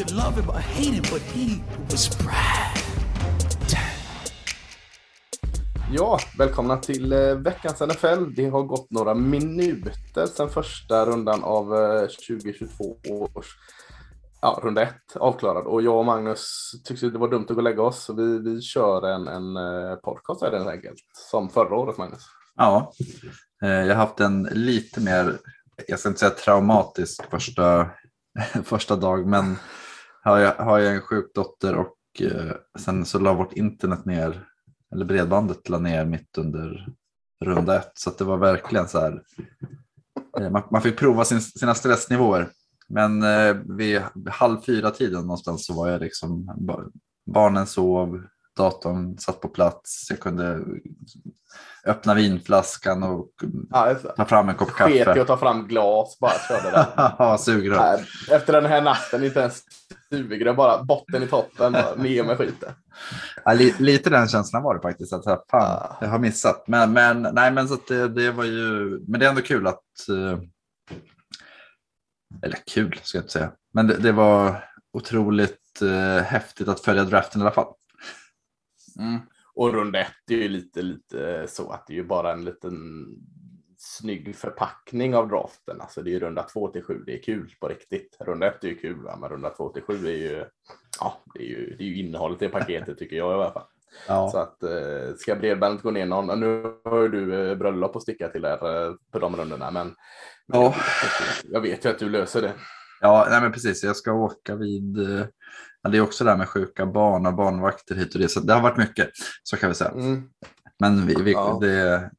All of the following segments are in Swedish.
Could love him or hate him, but he was Brad. Ja, välkomna till eh, veckans NFL. Det har gått några minuter sedan första rundan av eh, 2022 års ja, runda ett avklarad. Och jag och Magnus tyckte det var dumt att gå och lägga oss. Så vi, vi kör en, en eh, podcast helt enkelt. Som förra året, Magnus. Ja, eh, jag har haft en lite mer, jag ska inte säga traumatisk första, första dag, men har jag, har jag en sjuk dotter och eh, sen så la vårt internet ner, eller bredbandet la ner mitt under runda ett. Så att det var verkligen så här, eh, man, man fick prova sin, sina stressnivåer. Men eh, vid halv fyra tiden någonstans så var jag liksom, barnen sov, datorn satt på plats, jag kunde öppna vinflaskan och Ja, ta fram en kopp Sket i kaffe. att ta fram glas, bara körde den. Ja, sugrör. Efter den här natten, inte ens sugrör, bara botten i toppen, bara ner med skiten. Ja, li, lite den känslan var det faktiskt. Att här, fan, jag har missat. Men, men, nej, men, så det, det var ju, men det är ändå kul att... eh, Eller kul ska jag inte säga. Men det, det var otroligt eh, häftigt att följa draften i alla fall. Mm. Och runda ett är ju lite, lite så att det är ju bara en liten snygg förpackning av draften. Alltså det är ju runda två till sju, det är kul på riktigt. Runda ett är ju kul, va? men runda två till sju är ju, ja, det är ju, det är ju innehållet i paketet tycker jag i alla fall. Så Ja, att eh, ska bredbandet gå ner någon, nu har ju du eh, bröllop att sticka till där eh, på de rundorna, men Ja. jag vet ju att du löser det. ja nej, men precis. Jag ska åka vid... Ja, det är också det här med sjuka barn och barnvakter hit och det. Så det har varit mycket, så kan vi säga. Mm. Men vi, vi, Ja. det,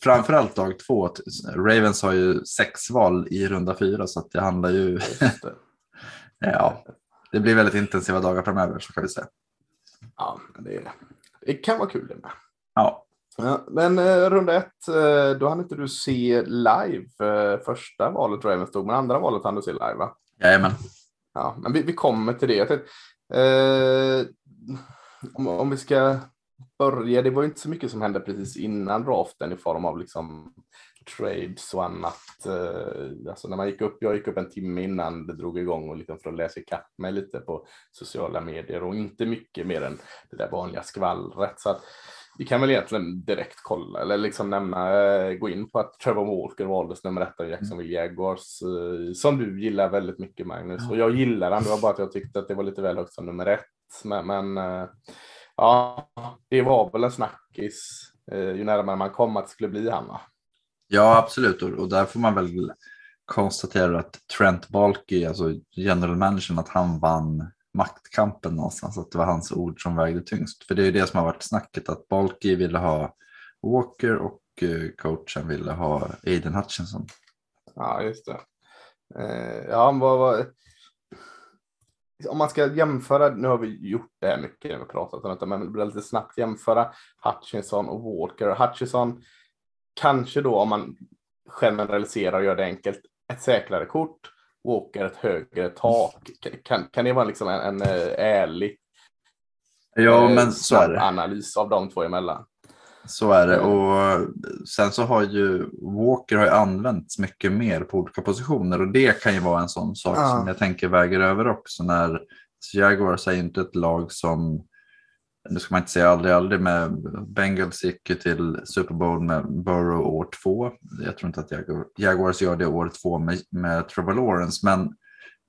framförallt dag två. Ravens har ju sex val i runda fyra så att det handlar ju... Det. Ja, det blir väldigt intensiva dagar framöver så kan vi säga. Ja, det, det kan vara kul det med. Ja, Ja, men eh, runda ett, eh, då hann inte du se live eh, första valet Ravens tog, men andra valet hann du se live va? jajamän. Ja, men vi, vi kommer till det. Tänkte, eh, om, om vi ska börja, det var ju inte så mycket som hände precis innan draften i form av liksom trades och annat. Eh, alltså när man gick upp, jag gick upp en timme innan det drog igång och liksom för att läsa ikapp mig lite på sociala medier och inte mycket mer än det där vanliga skvallret. Så att vi kan väl egentligen direkt kolla eller liksom nämna, eh, gå in på att Trevor Walker valdes nummer ett av Jacksonville Jaguars eh, som du gillar väldigt mycket Magnus och jag gillar han. Det var bara att jag tyckte att det var lite väl högt som nummer ett. Men, men eh, ja, det var väl en snackis ju närmare man kom att det skulle bli han. va? Ja, absolut. Och, och där får man väl konstatera att Trent Balky, alltså general managern, att han vann maktkampen någonstans. Att det var hans ord som vägde tyngst. För det är ju det som har varit snacket, att Balki ville ha Walker och eh, coachen ville ha Aiden Hutchinson. Ja, just det. Eh, ja, vad, vad, om man ska jämföra, nu har vi gjort det här mycket, när vi har pratat om detta, men det blir lite snabbt jämföra Hutchinson och Walker. Hutchinson kanske då, om man generaliserar och gör det enkelt, ett säkrare kort. Walker ett högre tak. Kan, kan det vara liksom en, en eh, ärlig Ja, eh, men så är det. analys av de två emellan? Så är det. Mm. Och sen så har ju Walker har ju använts mycket mer på olika positioner och det kan ju vara en sån sak Ja. som jag tänker väger över också när Jaguars är inte ett lag som nu ska man inte säga aldrig aldrig men Bengals gick ju till Super Bowl med Burrow år två. Jag tror inte att Jaguars gör det år två med, med Trevor Lawrence men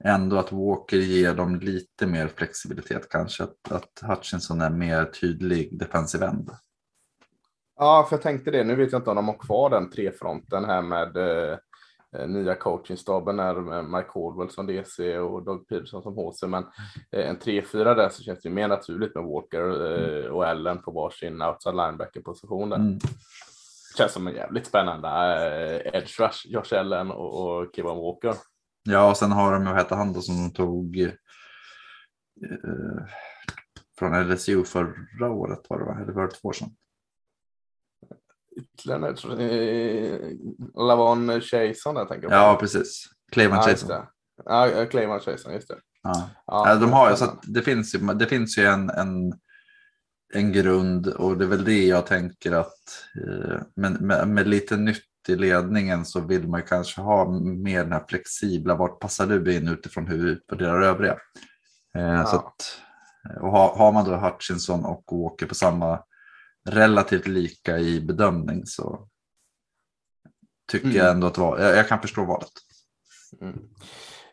ändå att Walker ger dem lite mer flexibilitet kanske. Att, att Hutchinson är mer tydlig defensiv end. Ja, för jag tänkte det. Nu vet jag inte om de har kvar den trefronten här med eh, nya coachingstaben här med Mike Caldwell som DC och Doug Peterson som HC. Men eh, en 3-4 där så känns det ju mer naturligt med Walker eh, och Allen på varsin outside linebacker-position. där. Mm. Känns som en jävligt spännande eh, edge rush, Josh Allen och, och Kevin Walker. Ja, och sen har de, vad heter han då som tog eh, från LSU förra året var det va? Eller var det två år sedan? Ytterligare eh, Lavon Chason där tänker jag på. Ja, precis. Clayman Chason. Ja, Clayman Chason, just det. Ja. Ja, de har ju, så det, finns ju, det finns ju en, en, en grund och det är väl det jag tänker att eh, men med, med lite nytt i ledningen så vill man kanske ha mer den här flexibla, vart passar du in utifrån hur vi utvärderar övriga. Eh, så Ja. att, och har, har man då Hutchinson och Walker på samma relativt lika i bedömning så tycker Mm. jag ändå att val, jag, jag kan förstå valet. Mm.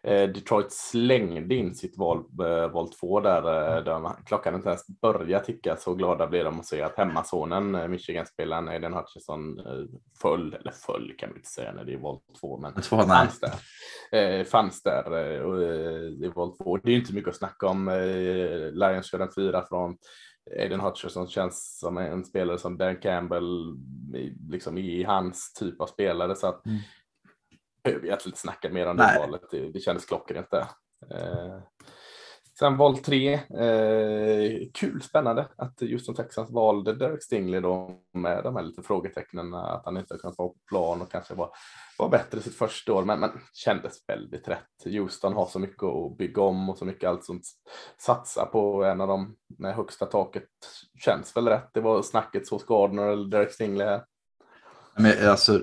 Eh, Detroit slängde in sitt val, eh, val 2 där, eh, där klockan inte ens började ticka. Så glada blev de att se att hemmasonen, Michigan-spelaren Aiden Hutchinson, föll, eller föll kan vi inte säga när det är val 2, men Två, fanns där. Fanns där i val 2. Det är ju inte mycket att snacka om. Lions kör en fyra från Aiden Hutchinson känns som en spelare som Dan Campbell, liksom i hans typ av spelare. Så att Mm. behöver vi egentligen inte snacka mer om det valet. Det, det kändes klockrent där. Eh, sen val tre, eh, kul, spännande att Houston Texans valde Derek Stingley då med de här lite frågetecknen att han inte kunnat vara på plan och kanske var, var bättre sitt första år, men, men kändes väldigt rätt. Houston har så mycket att bygga om och så mycket allt som satsa på en av dem med eh, högsta taket känns väl rätt. Det var snacket så Gardner eller Derek Stingley här. Men, alltså,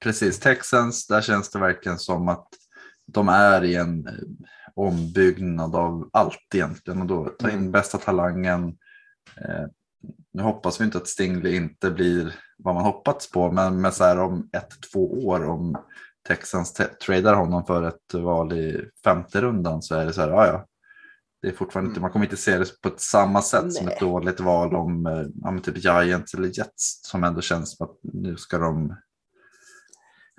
precis, Texans, där känns det verkligen som att de är i en ombyggnad av allt egentligen. Och då ta in Mm. bästa talangen. Eh, nu hoppas vi inte att Stingley inte blir vad man hoppats på, men med så här om ett, två år om Texans te- tradar honom för ett val i femte rundan så är det så här, ja ja. Det är fortfarande inte, Mm. man kommer inte se det på ett samma sätt som Nej. ett dåligt val om eh, ja, men typ Giants eller Jets som ändå känns som att nu ska de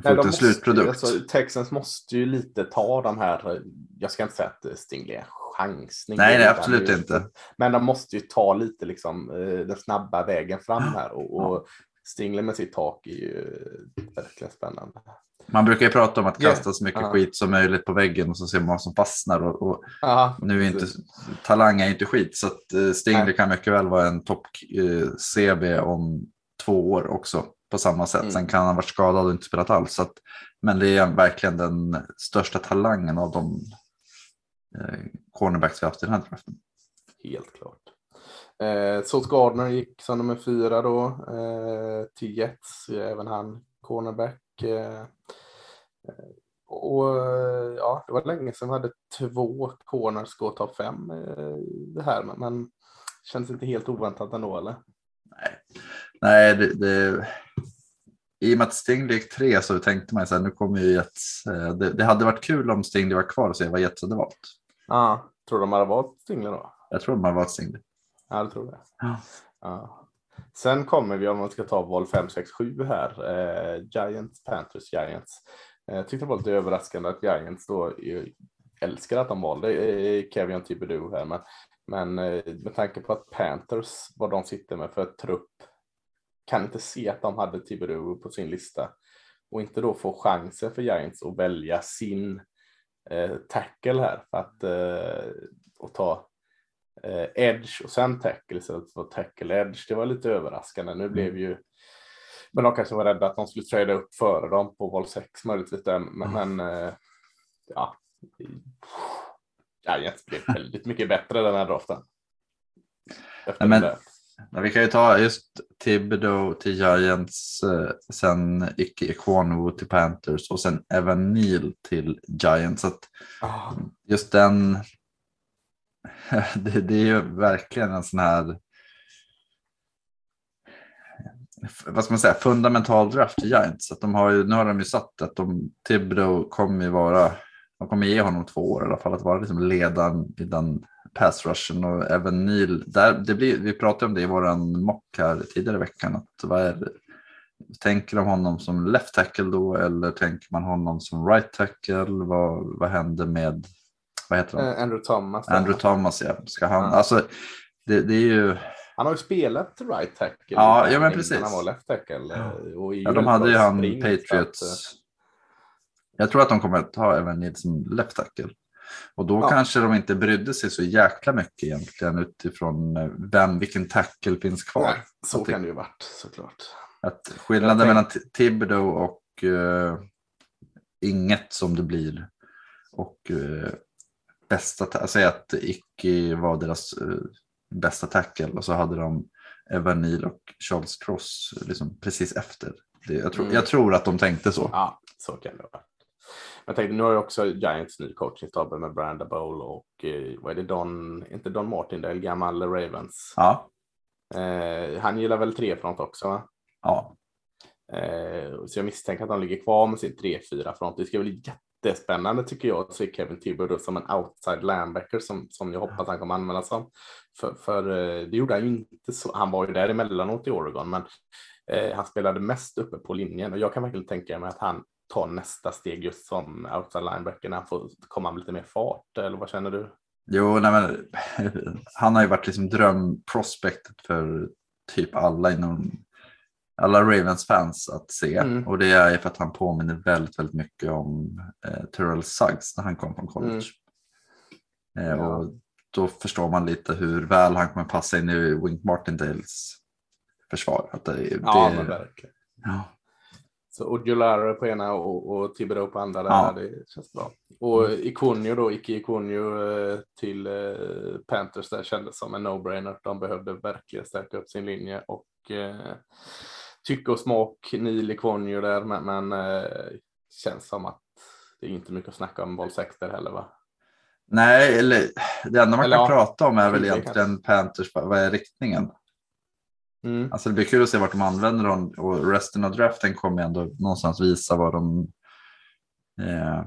få ut de en slutprodukt. Alltså, Texans måste ju lite ta de här, jag ska inte säga att Stingley är chansning. nej, nej, absolut inte. Men de måste ju ta lite liksom eh, den snabba vägen fram här och, och Stingley med sitt tak är ju verkligen spännande. Man brukar ju prata om att kasta så mycket Ja. skit som möjligt på väggen och så ser man vad som fastnar. Och, och nu är inte, talang är inte skit så att eh, Stingley kan mycket väl vara en topp eh, om två år också på samma sätt. Mm. Sen kan han ha varit skadad och inte spelat alls. Så att, men det är verkligen den största talangen av de eh, cornerbacks vi haft i den här draften. Helt klart. Eh, Sauce Gardner gick som nummer fyra då eh, till Jets, även han cornerback. Eh, och eh, ja, det var länge sedan vi hade två corners gå topp fem eh, det här, men, men känns inte helt oväntat ändå eller? Nej, det, det, i och med att Stingley gick tre så tänkte man så här, nu kommer ju Jets. Eh, det, det hade varit kul om Stingley var kvar och se vad Jets hade valt. Ja, tror de hade valt Stingley då? Jag tror de hade valt Stingley. Ja, det tror jag. Ja. Ja. Sen kommer vi, om man ska ta val 5, 6, 7 här, eh, Giants, Panthers, Giants. Eh, Jag tyckte det var lite överraskande att Giants då älskar att de valde eh, Kevin Thibodeau här, men, men med tanke på att Panthers, vad de sitter med för trupp, kan inte se att de hade Thibodeau på sin lista och inte då få chansen för Giants att välja sin eh, tackle här för att eh, och ta eh, edge och sen tackle istället för tackle edge. Det var lite överraskande. Nu blev ju men de kanske var rädda att de skulle trada upp före dem på val 6 möjligtvis. Men, men eh, ja. Giants blev väldigt mycket bättre den här draften. Efter men-. Ja, vi kan ju ta just Thibodeau till Giants, eh, sen Ike Ekwonu till Panthers och sen Evan Neal till Giants. Så Ah, just den, det, det är ju verkligen en sån här, vad ska man säga, fundamental draft i Giants. Så de har ju, nu har de ju satt att de, Thibodeau kommer ju vara, de kommer ge honom två år i alla fall, att vara liksom ledaren i den pass rushen och även Neil, där, det blir, vi pratade om det i våran mock här tidigare i veckan, att vad är tänker de honom som left tackle då eller tänker man honom som right tackle? Vad, vad händer med, vad heter han? eh, Andrew Thomas. Andrew Thomas, ja. Ska han, Ja. alltså, det, det är ju, Han har ju spelat right tackle. Ja, ja, men precis. Han var left tackle. eh, är ja, de hade ju han så att, Patriots. Jag tror att de kommer att ta även Neil som left tackle. Och då Ja. kanske de inte brydde sig så jäkla mycket egentligen utifrån eh, vem, vilken tackle finns kvar. Nej, så kan det ju varit såklart. Att skillnaden mellan Thibodeau och eh, inget som det blir och eh, bästa, ta- säg att Icky var deras eh, bästa tackle och så hade de Evan Neal och Charles Cross liksom precis efter. Det, jag, tror, Mm. jag tror att de tänkte så. Ja, så kan det vara. Jag tänkte, nu har ju också Giants ny coachingstab med Branda Bowl och eh, vad är det, Don, inte Don Martindale, gammal Ravens. Ja, Eh, han gillar väl trefront också va? ja. Eh, så jag misstänker att de ligger kvar med sin 3-4 front. Det ska bli jättespännande tycker jag att se Kevin Thibodeau som en outside linebacker som, som jag hoppas han kommer använda som. För, för eh, det gjorde han ju inte så. Han var ju där emellanåt i Oregon, men eh, han spelade mest uppe på linjen och jag kan verkligen tänka mig att han tar nästa steg just som outside linebacker när han får komma med lite mer fart. Eller vad känner du? Jo, nej, men, han har ju varit liksom drömprospektet för typ alla inom alla Ravens-fans att se. Mm. Och det är för att han påminner väldigt, väldigt mycket om eh, Terrell Suggs när han kom från college. Eh, Ja. och då förstår man lite hur väl han kommer passa in i Wink Martindales försvar. Att det, Ja, det, men verkligen. ja. Så Ojularo på ena och, och Thibodeau på andra. Där, Ja. Det känns bra. Och Ikonio då, Ike Ikonio eh, till eh, Panthers där kändes som en no-brainer. De behövde verkligen stärka upp sin linje och eh, tycke och smak, Neil Ikonio där, men, men eh, känns som att det är inte mycket att snacka om boll 6 där heller va? Nej, eller det enda man Eller kan ja, prata om är väl egentligen Panthers, vad är riktningen? Mm. Alltså det blir kul att se vart de använder dem och resten av draften kommer ändå någonstans visa vad de eh,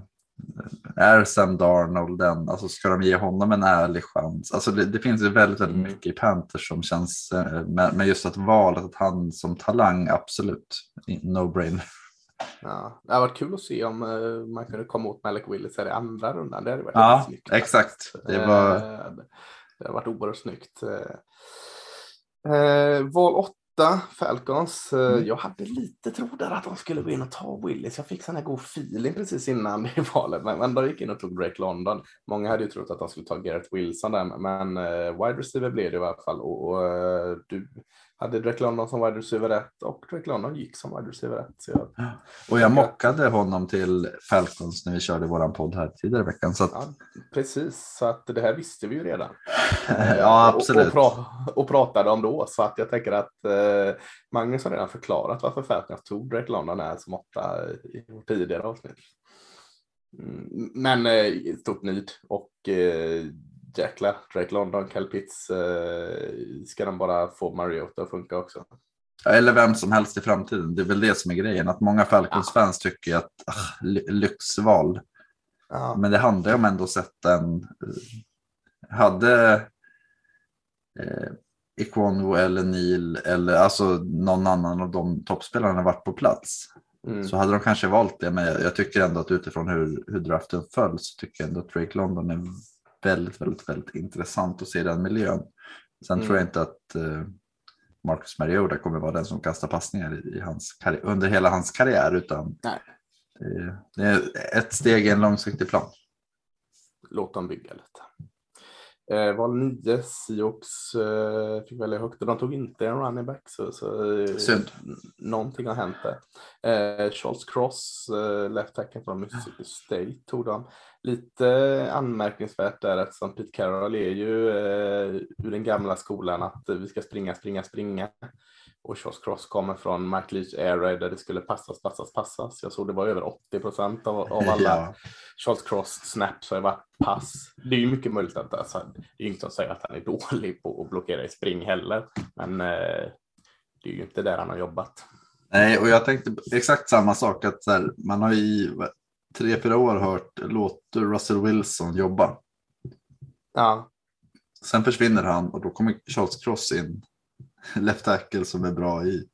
är Sam Darnold den, alltså ska de ge honom en ärlig chans? Alltså det, det finns ju väldigt, väldigt Mm. mycket i Panthers som känns, eh, med just att valet att han som talang, absolut, no-brainer. Ja, det har varit kul att se om eh, man kunde komma åt Malik Willis här i andra rundan. Det hade varit Ja, snyggt. exakt. Det var- Eh, det har varit oerhört snyggt. Eh, val 8, Falcons. Eh, Mm. Jag hade lite tro där att de skulle gå in och ta Willis. Jag fick sån här god feeling precis innan det valet, men, men de gick in och tog Drake London. Många hade ju trott att de skulle ta Garrett Wilson där, men eh, wide receiver blev det i alla fall. Och, och eh, du hade Drake London som wide receiver rätt och Drake London gick som wide receiver rätt. Så jag, Och jag mockade honom till Falcons när vi körde våran podd här tidigare i veckan. Så att, Ja, precis, så att det här visste vi ju redan. ja, absolut. Och, och, pra, och pratade om då, så att jag tänker att eh, Magnus har redan förklarat varför Falcons tog Drake London här som åtta i tidigare avsnitt. Mm, men eh, stort nöjd och eh, jäkla Drake London, Cal Pitts, eh, ska de bara få Mariota att funka också. Eller vem som helst i framtiden. Det är väl det som är grejen. Att många Falcons-fans tycker att ly- lyxval. Ja, Men det handlar ju om ändå sätta en... eh, Hade eh, Iquonu eller Neil eller alltså någon annan av de toppspelarna varit på plats mm, så hade de kanske valt det. Men jag, jag tycker ändå att utifrån hur, hur draften föll så tycker jag ändå att Drake London är väldigt, väldigt, väldigt intressant att se den miljön. Sen Mm. tror jag inte att eh, Marcus Mariota kommer vara den som kastar passningar i, hans under hela hans karriär utan Nej. det, det är ett steg i en långsiktig plan. låt dem bygga lite. Eh, val 9, Seahawks eh, fick välja högt och de tog inte en running back. Så, så, eh, Någonting har hänt där. Eh, Charles Cross, eh, left tacken från Mississippi State, tog de. Lite anmärkningsvärt där eftersom Pete Carroll är ju eh, ur den gamla skolan att vi ska springa, springa, springa. Och Charles Cross kommer från Mike Leach Air där det skulle passas, passas, passas. Jag såg det var över 80 procent av, av alla Ja. Charles Cross snaps har varit pass. Det är ju mycket möjligt att alltså, det är inte som säger att han är dålig på att blockera i spring heller. Men eh, det är ju inte där han har jobbat. Nej, och jag tänkte exakt samma sak. att här, Man har i tre, fyra år hört låt Russell Wilson jobba. Ja, Sen försvinner han och då kommer Charles Cross in. Left tackle som är bra i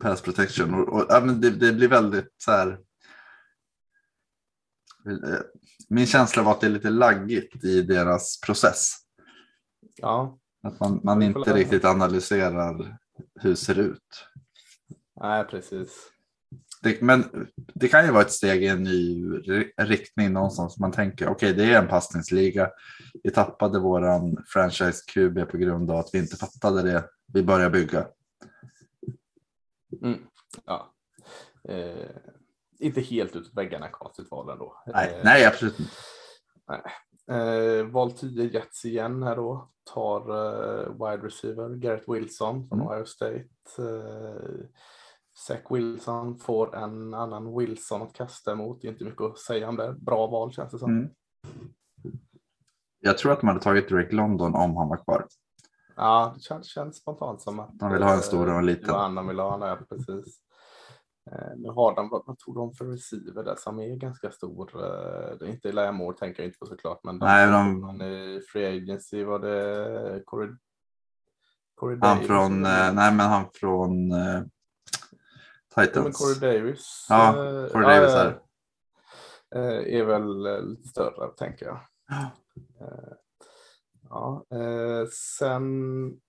pass protection. Och, och, ja, men det, det blir väldigt så här. eh, Min känsla var att det är lite laggigt i deras process. ja, Att man, man inte lära. riktigt analyserar hur det ser ut. nej precis. det, men det kan ju vara ett steg i en ny ri- riktning någonstans. Man tänker okej, det är en passningsliga. Vi tappade våran franchise QB på grund av att vi inte fattade det. Vi börjar bygga. Mm. Ja. Eh, inte helt ut väggarna konstigt val ändå. Nej, Eh, nej absolut inte. Eh, val 10 Jets igen här då. Tar eh, wide receiver Garrett Wilson från Mm. Ohio State. Eh, Zach Wilson får en annan Wilson att kasta emot. Det är inte mycket att säga om det. Bra val känns det som. Mm. Jag tror att de hade tagit Drake London om han var kvar. Ja, det känns, känns spontant som att De vill ha en stor och en liten. Vill ha en där, precis. Eh, nu har de, vad, tog de för receiver där som är ganska stor? Eh, det är inte Elijah Moore tänker jag inte på såklart, men Nej, de- han i Free Agency var det Corey, Corey Han Davis från, eh, nej men han från eh, Ja, men Titans. Corey Davis. Ja, eh, Corey Davis ja, är eh, är väl eh, lite större tänker jag. Ja. Eh, sen,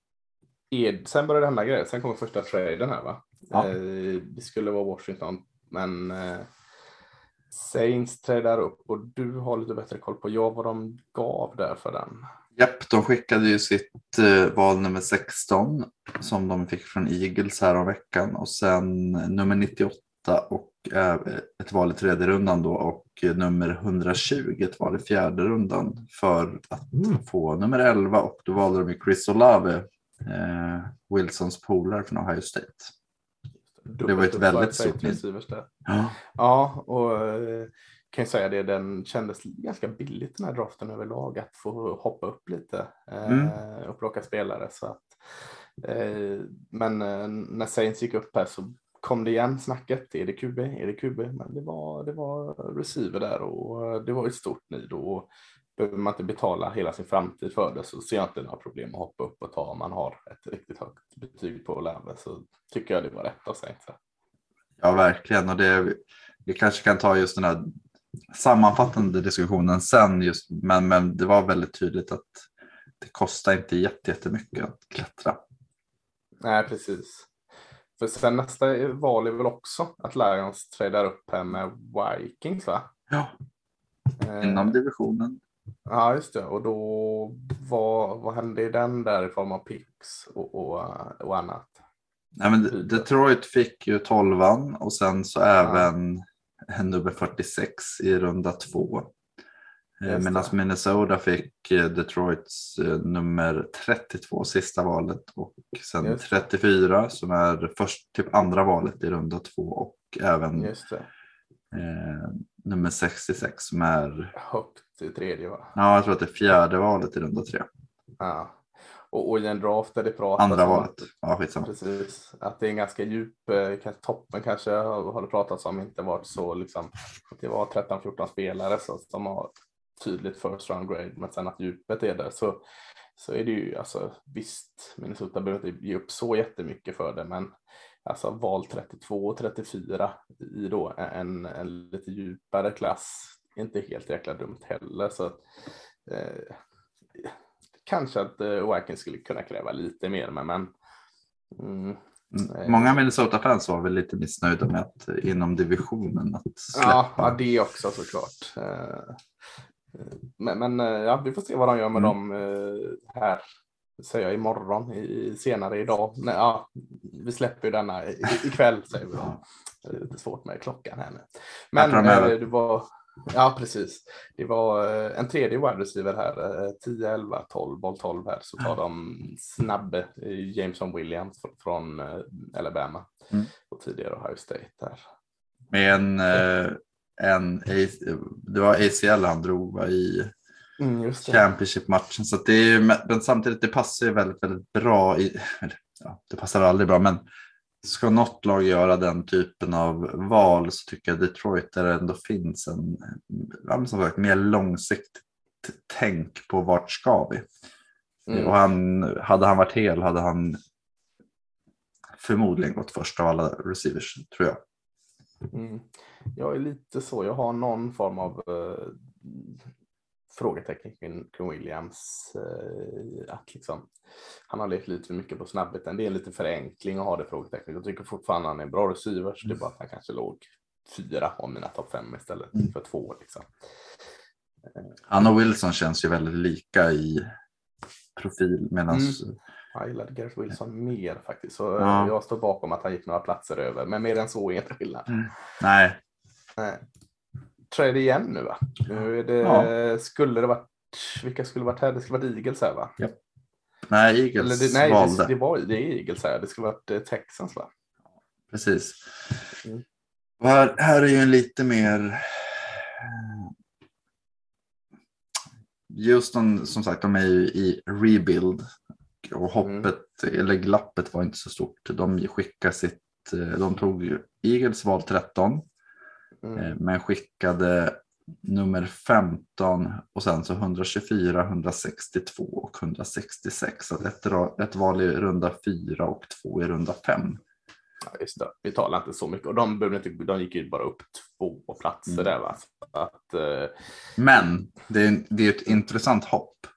är, sen började det hända grejer. Sen kommer första traden här va? Ja. Eh, det skulle vara Washington, men eh, Saints tradar upp och du har lite bättre koll på ja, vad de gav där för den. Japp, de skickade ju sitt eh, val nummer 16 som de fick från Eagles här om veckan och sen nummer 98 och ett val i tredje rundan då och eh, nummer 120 ett val i fjärde rundan för att få nummer 11 och då valde de ju Chris Olave, eh, Wilsons polare från Ohio State. Det var ett väldigt stort. Ja, Ja, och eh, kan jag säga det, den kändes ganska billigt den här draften överlag att få hoppa upp lite eh, Mm. och plocka spelare. Så att, eh, men eh, när Saints gick upp här så kom det igen snacket. Är det QB? Är det QB? Men det var, det var receiver där och eh, det var ett stort nid och behöver man inte betala hela sin framtid för det så ser jag inte några problem att hoppa upp och ta om man har ett riktigt högt betyg på Lave så tycker jag det var rätt av Saints. ja verkligen och det, vi kanske kan ta just den här sammanfattande diskussionen sen just men, men det var väldigt tydligt att det kostar inte jätte- jättemycket att klättra. Nej, precis. För sen nästa val är väl också att Lions tradar upp här med Vikings va? Ja, Eh, inom divisionen. Ja, just det. Och då, vad, vad hände i den där i form av picks och, och, och annat? Nej, men Detroit fick ju 12 och sen så även nummer 46 i runda två. Eh, Medan. Minnesota fick eh, Detroits eh, nummer 32 sista valet och sen Just det. 34 som är först typ andra valet i runda två och även eh, nummer 66 som är, Högt i tredje va? ja jag tror att det är fjärde valet i runda tre. Ja. Och, och i en draft där det pratas Andra valet, Att, ja skitsamma. precis, att det är en ganska djup, kanske toppen kanske har har det pratats om inte varit så liksom. att Det var 13-14 spelare så, som har tydligt first round grade, men sen att djupet är där så, så är det ju alltså visst, Minnesota behöver inte ge upp så jättemycket för det, men alltså val 32 och 34 i då en, en lite djupare klass inte helt jäkla dumt heller. Så att, eh, kanske att eh, Vikings skulle kunna kräva lite mer, men, men mm, Mm. Många Minnesota-fans var väl lite missnöjda med att eh, inom divisionen att släppa. Ja, ja, det också såklart. Men, men eh, ja, vi får se vad de gör med Mm. dem eh, här, säger jag imorgon, i, senare idag. Nej, ja, vi släpper ju denna i- ikväll, säger vi då. Det är lite svårt med klockan här nu. Men eh, det var, ja precis, det var eh, en tredje wide receiver här, eh, 10, 11, 12, boll 12 här, så tar de snabbe Jameson Williams fr- från Alabama Mm. och tidigare Ohio State där. Med en, eh, en det var ACL han drog va, i Mm. Championship-matchen. Så att det är ju, men samtidigt det passar ju väldigt, väldigt bra. I, eller, ja, det passar aldrig bra, men ska något lag göra den typen av val så tycker jag Detroit där det ändå finns en som sagt, mer långsiktigt tänk på vart ska vi. Mm. Och han, hade han varit hel hade han förmodligen gått först av alla receivers, tror jag. Mm. Jag är lite så, jag har någon form av eh, frågetecken kring, Williams. Eh, att liksom, han har lekt lite för mycket på snabbheten. Det är en liten förenkling att ha det frågetecknet. Jag tycker fortfarande han är en bra receiver. Så det är bara att han kanske låg fyra av mina topp fem istället Mm. för två. Liksom. Han och Wilson känns ju väldigt lika i profil medan Mm. Jag gillade Gareth Wilson mer faktiskt. Så eh, Ja. jag står bakom att han gick några platser över. Men mer än så är inte skillnad. nej, Nej. Trade igen nu va? Nu det, Ja. skulle det varit, vilka skulle varit här? Det skulle varit Eagles här va? nej Eller Eagles det, nej, valde. det, det, var, det är Eagles här. Det skulle varit eh, Texans va? Precis. Mm. Här, här är ju en lite mer... Houston, som sagt, de är ju i rebuild. Och hoppet, eller glappet var inte så stort. De skickade sitt, eh, de tog Eagles val 13. Mm. eh, Men skickade nummer 15 och sen så 124, 162 och 166. Så ett, ett val i runda 4 och två i runda 5. Ja. Vi talar inte så mycket. Och de, behövde inte, de gick ju bara upp två platser Mm. där va? Att, eh, Men det är, det är ett intressant hopp.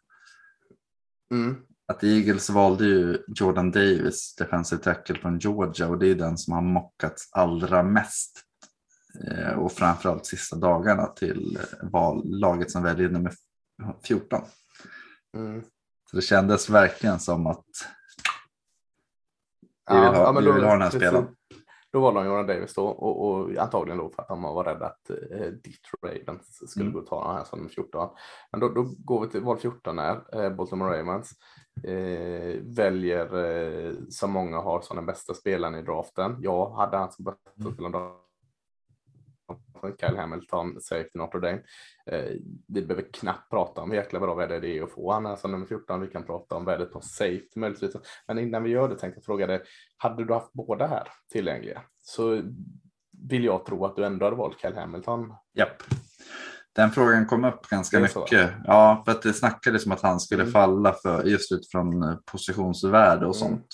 mm, Att Eagles valde ju Jordan Davis, defensive tackle från Georgia och det är den som har mockats allra mest. Eh, Och framförallt sista dagarna till eh, val, laget som väljer nummer 14. mm. Så det kändes verkligen som att vi vill ha, ja, vi då- vill ha den här precis. spelaren. Då valde de Jordan Davis då och, och antagligen då för att de var rädda att eh, Ditt Ravens skulle Mm. gå och ta den här som nummer 14. Men då, då går vi till val 14 här, eh, Baltimore Ravens. Eh, väljer eh, som många har som den bästa spelaren i draften. Jag hade han som bästa Mm. spelaren. Kyle Hamilton, safety Notre Dame. Eh, vi behöver knappt prata om hur jäkla bra värde det är att få han som nummer 14. Vi kan prata om värdet på safety möjligtvis. Men innan vi gör det tänkte jag fråga dig, hade du haft båda här tillgängliga så vill jag tro att du ändå hade valt Kyle Hamilton. Japp. Den frågan kom upp ganska mycket. Ja, för att det snackades om att han skulle Mm. falla för just utifrån eh, positionsvärde och Mm. sånt.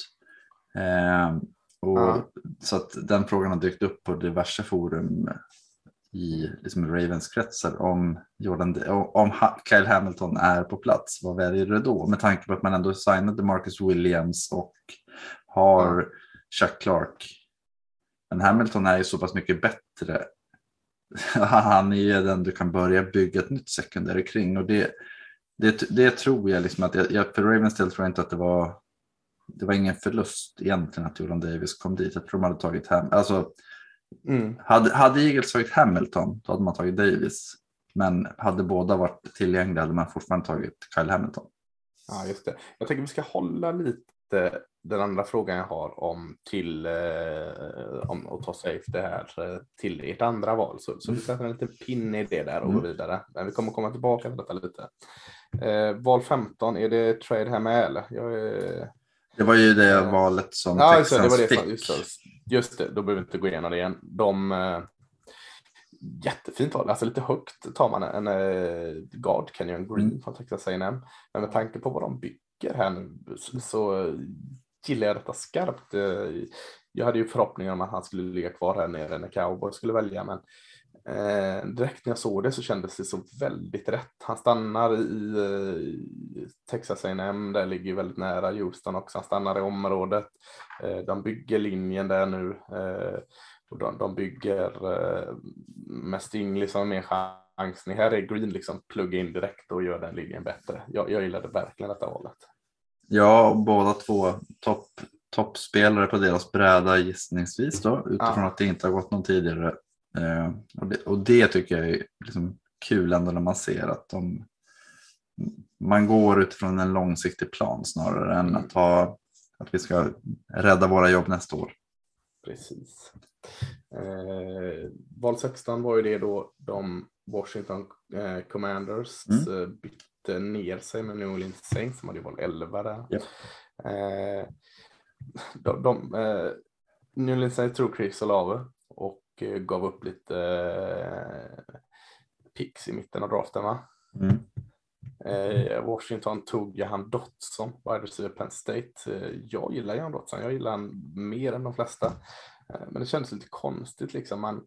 Ehm, och, Ja. Så att den frågan har dykt upp på diverse forum i liksom Ravens-kretsar om, Jordan, om Kyle Hamilton är på plats. Vad väljer du då? Med tanke på att man ändå signade Marcus Williams och har Chuck Clark. Men Hamilton är ju så pass mycket bättre han är ju den du kan börja bygga ett nytt secondary kring och det, det, det tror jag liksom att jag, jag, för Ravens del tror jag inte att det var det var ingen förlust egentligen att Jordan Davis kom dit. Jag tror de hade tagit hem, alltså Mm. hade, hade Eagles tagit Hamilton då hade man tagit Davis. Men hade båda varit tillgängliga hade man fortfarande tagit Kyle Hamilton. Ja, just det. Jag tänker vi ska hålla lite den andra frågan jag har om till eh, om att ta safety här eh, till ert andra val. Så, så vi sätter en liten pinne i det där och går Mm. vidare. Men vi kommer komma tillbaka till detta lite. Eh, val 15, är det trade här med eller? Jag är... Det var ju det valet som Ja, Texans det var det. fick. Just det, just det, då behöver vi inte gå igenom det igen. De, eh, jättefint val, alltså lite högt tar man en eh, guard Kenyon Green Mm. från Texas A&M. Men med tanke på vad de bygger här nu så, så gillar jag detta skarpt. Eh, Jag hade ju förhoppningar om att han skulle ligga kvar här nere när Cowboys skulle välja, men Eh, direkt när jag såg det så kändes det så väldigt rätt. Han stannar i, i Texas A&M, där ligger väldigt nära Houston också. Han stannar i området. Eh, de bygger linjen där nu. Eh, och de, de bygger eh, med Stingley som mer chansning. Här är Green liksom plugga in direkt och gör den linjen bättre. Jag, jag gillade verkligen detta valet. Ja, båda två topp toppspelare på deras bräda gissningsvis då, utifrån Ja. att det inte har gått någon tidigare. Eh, och, det, och det tycker jag är liksom kul ändå när man ser att de man går utifrån en långsiktig plan snarare än att ha att vi ska rädda våra jobb nästa år. Precis. Eh, val 16 var ju det då de Washington eh, Commanders Mm. eh, bytte ner sig med New Orleans Saints som hade ju val 11 där. Japp. Eh, de, de, eh, New Orleans Saints tog Chris Olave och gav upp lite eh, picks i mitten av draften va? Mm. Eh, Washington tog Jahan Dotson, wide receiver Penn State. Eh, jag gillar Jahan Dotson, jag gillar han mer än de flesta. Eh, men det kändes lite konstigt liksom. Man,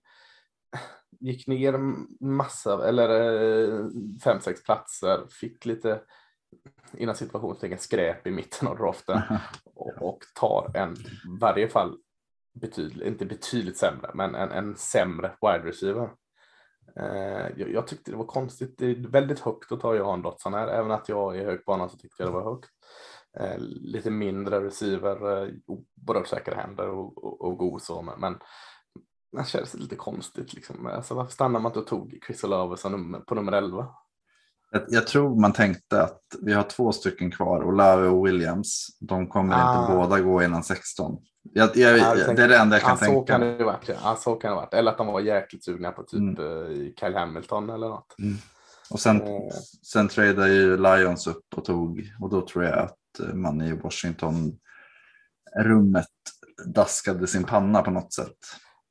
gick ner massa, eller eh, fem, sex platser, fick lite innan situationstecken skräp i mitten av draften och, och tar en, i varje fall, betydligt, inte betydligt sämre, men en, en sämre wide receiver. Eh, jag, jag, tyckte det var konstigt, det är väldigt högt att ta Johan Dotson här, även att jag är hög på honom så tyckte jag det var högt. Eh, lite mindre receiver, eh, oerhört händer och, och, och god så, men det känns lite konstigt. Liksom. Alltså, varför stannar man inte och tog Chris Olave på nummer 11? Jag, jag, tror man tänkte att vi har två stycken kvar, Olave och Williams. De kommer ah. inte båda gå innan 16. Jag, jag, ja, det är det enda jag kan tänka. Så kan det varit, ja. så kan det varit. Eller att de var jäkligt sugna på typ mm. uh, Kyle Hamilton eller något. Mm. Och sen, uh. sen tradade ju Lions upp och tog och då tror jag att eh, man i Washington rummet daskade sin panna på något sätt.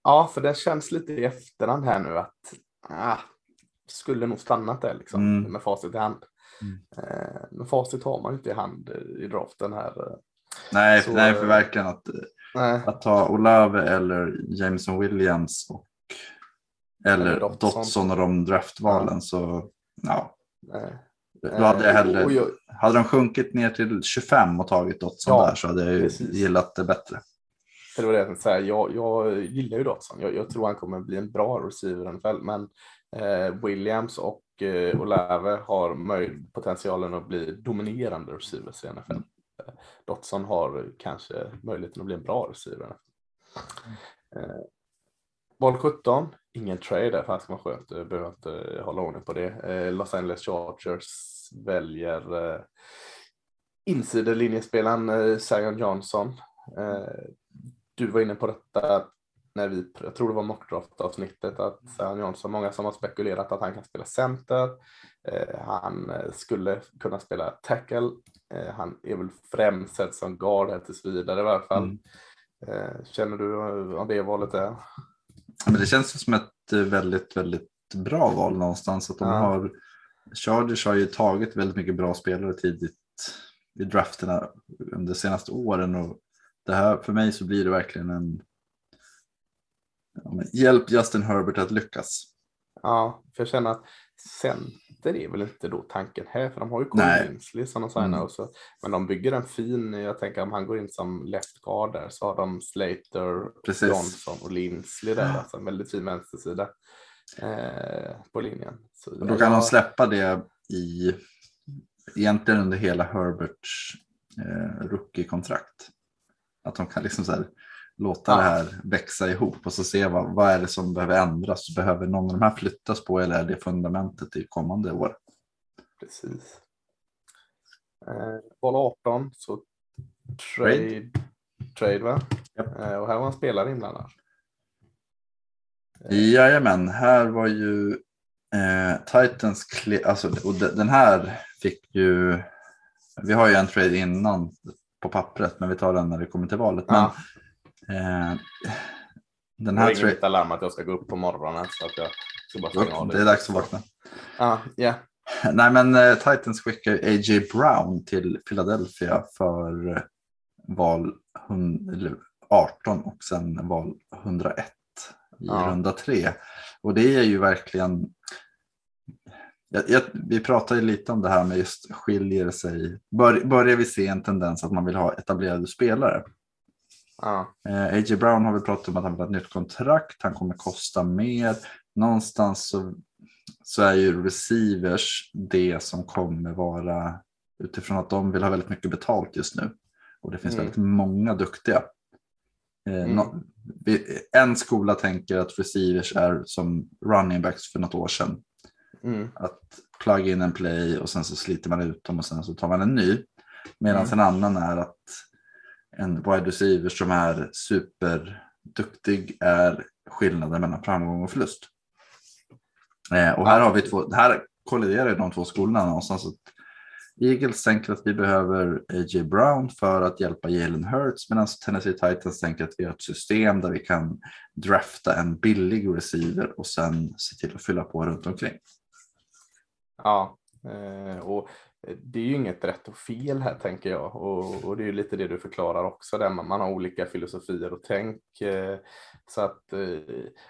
Ja, för det känns lite i efterhand här nu att ah, skulle nog stannat där liksom mm. med facit i hand. Mm. Eh, men facit har man ju inte i hand i draften här. Nej, Så, nej för verkligen att, nej. att ta Olave eller Jameson Williams och eller, eller Dotson. Dotson och de draftvalen ja. så ja. Nej. Då hade jag hellre, jag, hade de sjunkit ner till 25 och tagit Dotson ja, där så hade jag precis. gillat det bättre. Det var det jag tänkte säga, jag, jag gillar ju Dotson. Jag, jag, tror han kommer bli en bra receiver i men eh, Eh, Williams och eh, Olave har potentialen att bli dominerande receivers i NFL. Dotson har kanske möjligheten att bli en bra receiver. Eh, Boll 17, ingen trade där, fast man skönt, jag behöver inte eh, hålla ordning på det. Eh, Los Angeles Chargers väljer eh, insidelinjespelaren eh, Zion Johnson. Eh, du var inne på detta när vi, jag tror det var mockdraft-avsnittet, att Zion Johnson, många som har spekulerat att han kan spela center. Eh, han eh, skulle kunna spela tackle. Eh, han är väl främst sett som guard här tills vidare i alla fall. Mm. Eh, känner du vad det valet är? Men det känns som ett eh, väldigt, väldigt bra val någonstans. Att de ja. har, Chargers har ju tagit väldigt mycket bra spelare tidigt i drafterna under de senaste åren och det här, för mig så blir det verkligen en ja, hjälp Justin Herbert att lyckas. Ja, för jag känner att center är väl inte då tanken här, för de har ju Cole Linsley som de signar mm. och så, men de bygger en fin, jag tänker om han går in som left guard där så har de Slater, Precis. Johnson och Linsley där, alltså en väldigt fin vänstersida eh, på linjen. Så, då kan ja. de släppa det i, egentligen under hela Herberts eh, rookie-kontrakt. Att de kan liksom så här, låta det här växa ihop och så se vad, vad är det som behöver ändras. Behöver någon av de här flyttas på eller är det fundamentet i kommande år? Precis. Eh, boll 18 så trade, trade va? Yep. Eh, och här var en spelare inblandad. Eh. Jajamän, här var ju eh, Titans, alltså, och den här fick ju, vi har ju en trade innan på pappret, men vi tar den när det kommer till valet. Ja. Men, eh, den här det är alarm att jag ska gå upp på morgonen så att jag ska bara stänga av det. Är dags att vakna. Ja, yeah. Nej, men eh, Titans skickar A.J. Brown till Philadelphia för val 18 och sen val 101 i ja. runda tre. Och det är ju verkligen jag, jag, vi pratade lite om det här med just skiljer sig. Bör, börjar vi se en tendens att man vill ha etablerade spelare? Ja. Eh, A.J. Brown har vi pratat om att han vill ha ett nytt kontrakt. Han kommer kosta mer. Någonstans så, så är ju receivers det som kommer vara utifrån att de vill ha väldigt mycket betalt just nu. Och det finns mm. väldigt många duktiga. Eh, mm. no, en skola tänker att receivers är som running backs för något år sedan. Mm. Att plugga in en play och sen så sliter man ut dem och sen så tar man en ny. Medan mm. en annan är att en wide receiver som är superduktig är skillnaden mellan framgång och förlust. Eh, och här har vi två, här kolliderar de två skolorna någonstans. Att Eagles tänker att vi behöver A.J. Brown för att hjälpa Jalen Hurts medan Tennessee Titans tänker att vi har ett system där vi kan drafta en billig receiver och sen se till att fylla på runt omkring. Ja, eh, och det är ju inget rätt och fel här tänker jag och, och det är ju lite det du förklarar också där man, man har olika filosofier och tänk. Eh, så att eh,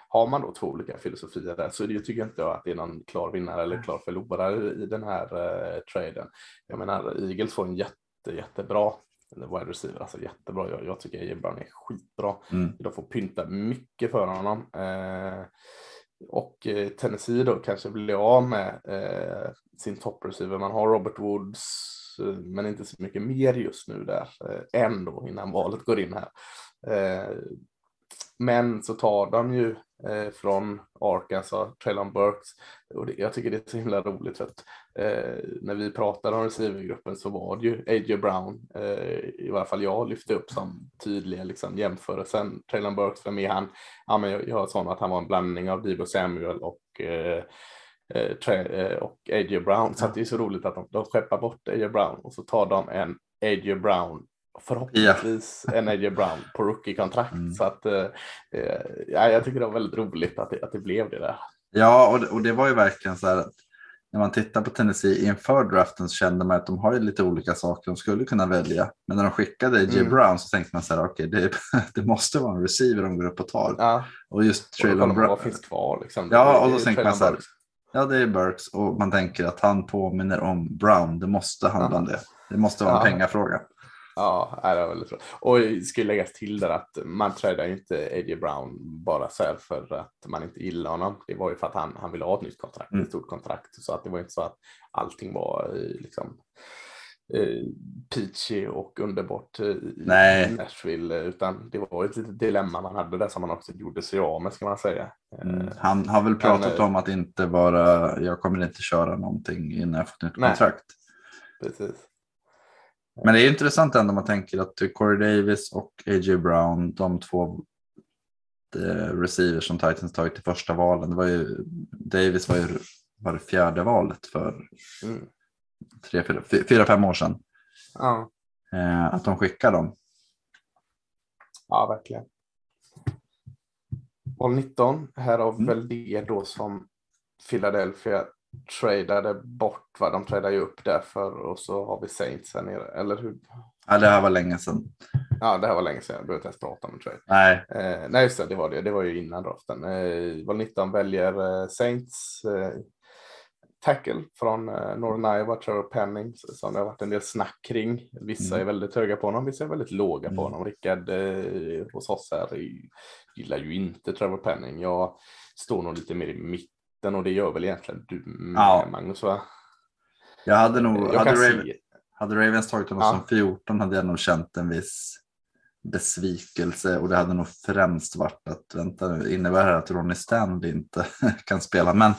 har man då två olika filosofier där så det tycker jag inte att det är någon klar vinnare eller klar förlorare i den här eh, traden. Jag menar Eagles får en jätte, jättebra wide receiver, alltså jättebra. Jag, jag tycker Brown är skitbra. Mm. De får pynta mycket för honom. Eh, och eh, Tennessee då kanske blir av med eh, sin toppreceiver. Man har Robert Woods, eh, men inte så mycket mer just nu där eh, än då innan valet går in här. Eh, men så tar de ju eh, från Arkansas, Traylon Burks. Och det, jag tycker det är så himla roligt för att eh, när vi pratade om receivergruppen så var det ju A.J. Brown, eh, i varje fall jag lyfte upp som tydliga liksom, jämförelsen. Traylon Burks, vem är han? Ja, men jag, jag sa att han var en blandning av Debo Samuel och eh, eh, eh och A.J. Brown. Så att det är så roligt att de, de skeppar bort A.J. Brown och så tar de en A.J. Brown förhoppningsvis en A.J. Brown på rookie-kontrakt. Mm. Så att eh, eh, ja, jag tycker det var väldigt roligt att det, att det blev det där. Ja, och det, och det var ju verkligen så här att när man tittar på Tennessee inför draften så kände man att de har ju lite olika saker de skulle kunna välja. Men när de skickade J. Mm. Brown så tänkte man så här, okej, det, det måste vara en receiver de går upp och tar. Ja, Och just Traylon Brown. vad finns kvar. Liksom. Ja, och då är tänker man så här. Ja, det är Burks och man tänker att han påminner om Brown. Det måste handla om det. Det måste vara en Ja. pengafråga. Ja, det var väldigt bra. Och det ska läggas till där att man ju inte A.J. Brown bara så här för att man inte gillar honom. Det var ju för att han, han ville ha ett nytt kontrakt, Mm. ett stort kontrakt. Så att det var inte så att allting var eh, liksom eh, peachy och underbart eh, i Nej. Nashville, utan det var ett litet dilemma man hade där som man också gjorde sig av med, ska man säga. Mm. Han har väl pratat eh, om att inte vara, jag kommer inte köra någonting innan jag fått nytt Nej. kontrakt. Precis. Men det är intressant ändå om man tänker att Corey Davis och A.J. Brown, de två eh, receivers som Titans tagit i första valen, det var ju, Davis var ju var det fjärde valet för Mm. tre, fyra, fy- fyra, fem år sedan. Ja, Eh, att de skickar dem. ja, verkligen. Val 19, här har Mm. väl det då som Philadelphia tradade bort, va? de tradade ju upp därför och så har vi Saints här nere, eller hur? Ja, det här var länge sedan. Ja, det här var länge sedan, jag behöver inte ens prata om en trade. Nej, Eh, nej, just det, det var det, det var ju innan draften. Eh, val 19 väljer eh, Saints eh, tackle från eh, Northern Iowa, Trevor Penning, som det har varit en del snack kring. Vissa Mm. är väldigt höga på honom, vissa är väldigt låga Mm. på honom. Rickard eh, hos oss här är- gillar ju inte Trevor Penning. Jag står nog lite mer i mitten och det gör väl egentligen du med Ja. Magnus va? jag hade nog, Jag hade, Raven, hade Ravens tagit honom Ja. som 14 hade jag nog känt en viss besvikelse och det hade nog främst varit att vänta nu, innebär det att Ronnie Stanley inte kan spela? Men,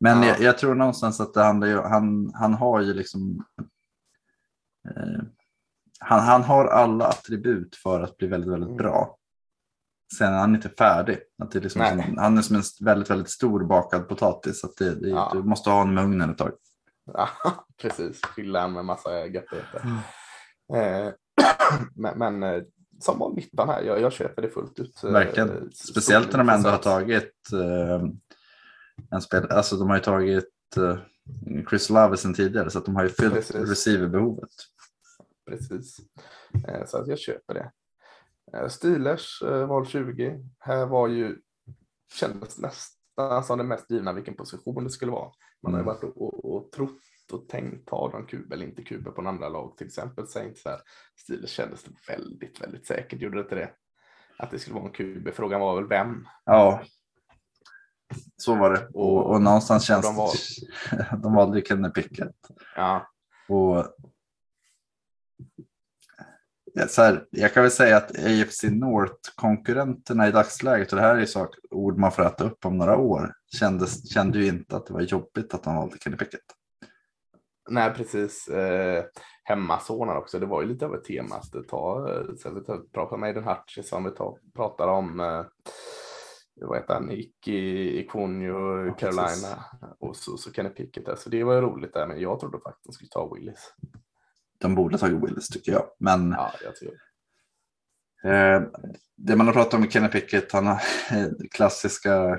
men Ja. jag, jag tror någonstans att det handlar ju, han, han har ju liksom eh, han, han har alla attribut för att bli väldigt, väldigt Mm. bra. Sen är han inte färdig. Att det är liksom som, han är som en väldigt, väldigt stor bakad potatis. Att det, det, Ja. Du måste ha honom i ugnen ett tag. Ja, precis. Fylla med massa göttigheter. Mm. Eh, men men eh, som var 19 här, jag, jag köper det fullt ut. Eh, Verkligen. Speciellt när de ändå har tagit eh, en spel, alltså de har ju tagit eh, Chris Love sen tidigare så att de har ju fyllt receiverbehovet. Precis. Eh, så att jag köper det. Eh, Steelers eh, val 20. Här var ju, kändes nästan som det mest givna vilken position det skulle vara. Man har ju Mm. varit och, och, och trott och tänkt, tar de kub eller inte kub på en andra lag, till exempel Saints här. Steelers kändes det väldigt, väldigt säkert, gjorde det inte det? Att det skulle vara en kub. Frågan var väl vem? Ja, så var det. Och, och någonstans känns det, de valde ju Kenny Pickett. Ja, Och, så här, jag kan väl säga att AFC North-konkurrenterna i dagsläget, och det här är sak, ord man får äta upp om några år, kändes, kände ju inte att det var jobbigt att de valde Kenny Pickett. nej precis. Eh, hemmasonar också. Det var ju lite av ett tema att ta, eh, så vi tar, pratar med Aiden Hutchison, vi tar, pratar om eh, vad heter han, Iki, Ikonio, Ja, precis. Carolina och så, så Kenny Pickett där. Så det var ju roligt där, men jag trodde faktiskt de skulle ta Willis. De borde ha tagit Willis tycker jag. Men Ja, jag tror. Eh, det man har pratat om med Kenny Pickett, han har klassiska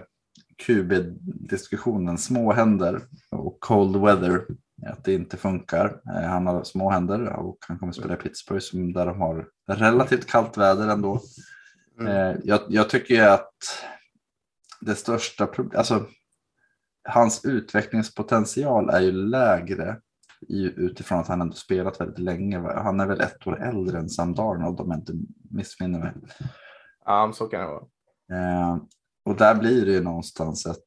QB-diskussionen, små händer och cold weather. att det inte funkar. Eh, Han har små händer och han kommer spela i Pittsburgh som där de har relativt kallt väder ändå. Mm. Eh, Jag, jag tycker att det största problemet, alltså hans utvecklingspotential är ju lägre utifrån att han ändå spelat väldigt länge. Han är väl ett år äldre än Sam Darnold om jag inte missminner mig. Ja, så kan det vara. Eh, och där blir det ju någonstans ett...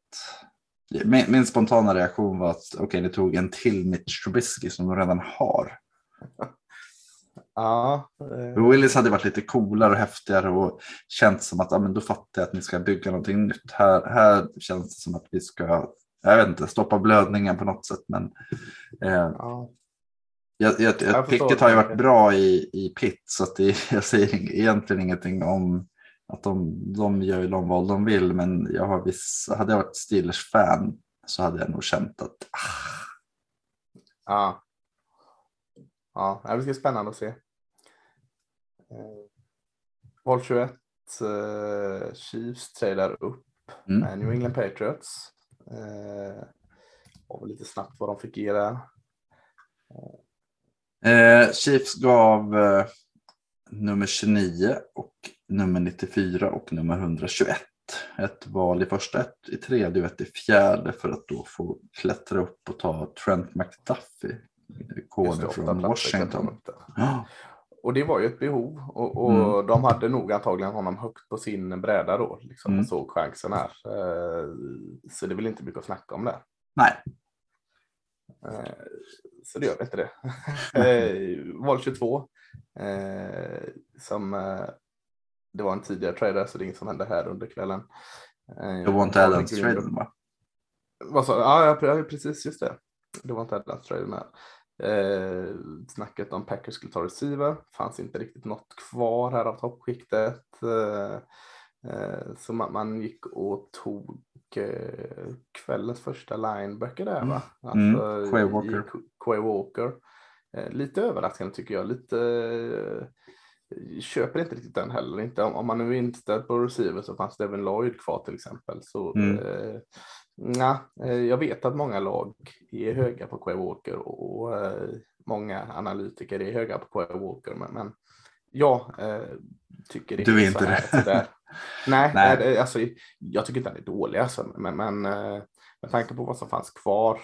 Min, min spontana reaktion var att okej, ni tog en till Mitch Trubisky som de redan har. Ja, eh, Willis hade varit lite coolare och häftigare och känts som att ja, men då fattar jag att ni ska bygga någonting nytt. Här, här känns det som att vi ska, jag vet inte, stoppa blödningen på något sätt. Men eh, ja. jag, jag, Jag picket har ju varit bra i, i pit så att det, jag säger egentligen ingenting om att de, de gör ju de val de vill. Men jag har viss, hade jag varit Steelers-fan så hade jag nog känt att ah, Ja. Ja, det blir spännande att se. Eh, Val 21. Eh, Chiefs tradar upp Mm. med New England Patriots. Eh, var lite snabbt vad de fick ge där. Eh, Chiefs gav eh, nummer 29 och nummer 94 och nummer 121. Ett val i första, ett i tredje och ett i fjärde för att då få klättra upp och ta Trent McDuffie, koden från Washington. Ja, Och det var ju ett behov och, och Mm. de hade nog antagligen honom högt på sin bräda då. Liksom, Mm. och såg chansen här. Eh, så det är väl inte mycket att snacka om där. nej, Eh, Så det gör vi inte det. Eh, Val 22. eh, Som det var en tidigare trader så det är inget som hände här under kvällen. Det var inte Harley Adams Green- traden va? Vad sa Ja, ja, pre- ja, precis just det. Det var inte Adams traden här. Eh, snacket om Packers skulle ta receiver. Fanns inte riktigt något kvar här av toppskiktet. Eh, eh, så man, man gick och tog eh, kvällens första linebacker där va? Mm. Alltså, Quay i- Walker. Quay Walker. Eh, lite överraskande tycker jag. Lite eh, köper inte riktigt den heller. Inte, om, om man nu är inställd på receiver så fanns Devin Lloyd kvar till exempel. Så Mm. Nja, eh, jag vet att många lag är höga på Quay Walker och, eh, många analytiker är höga på Quay Walker. Men, jag eh, tycker Du är inte här, det. Nej, Nej. nej. Alltså, jag tycker inte han är dålig alltså, men, men med tanke på vad som fanns kvar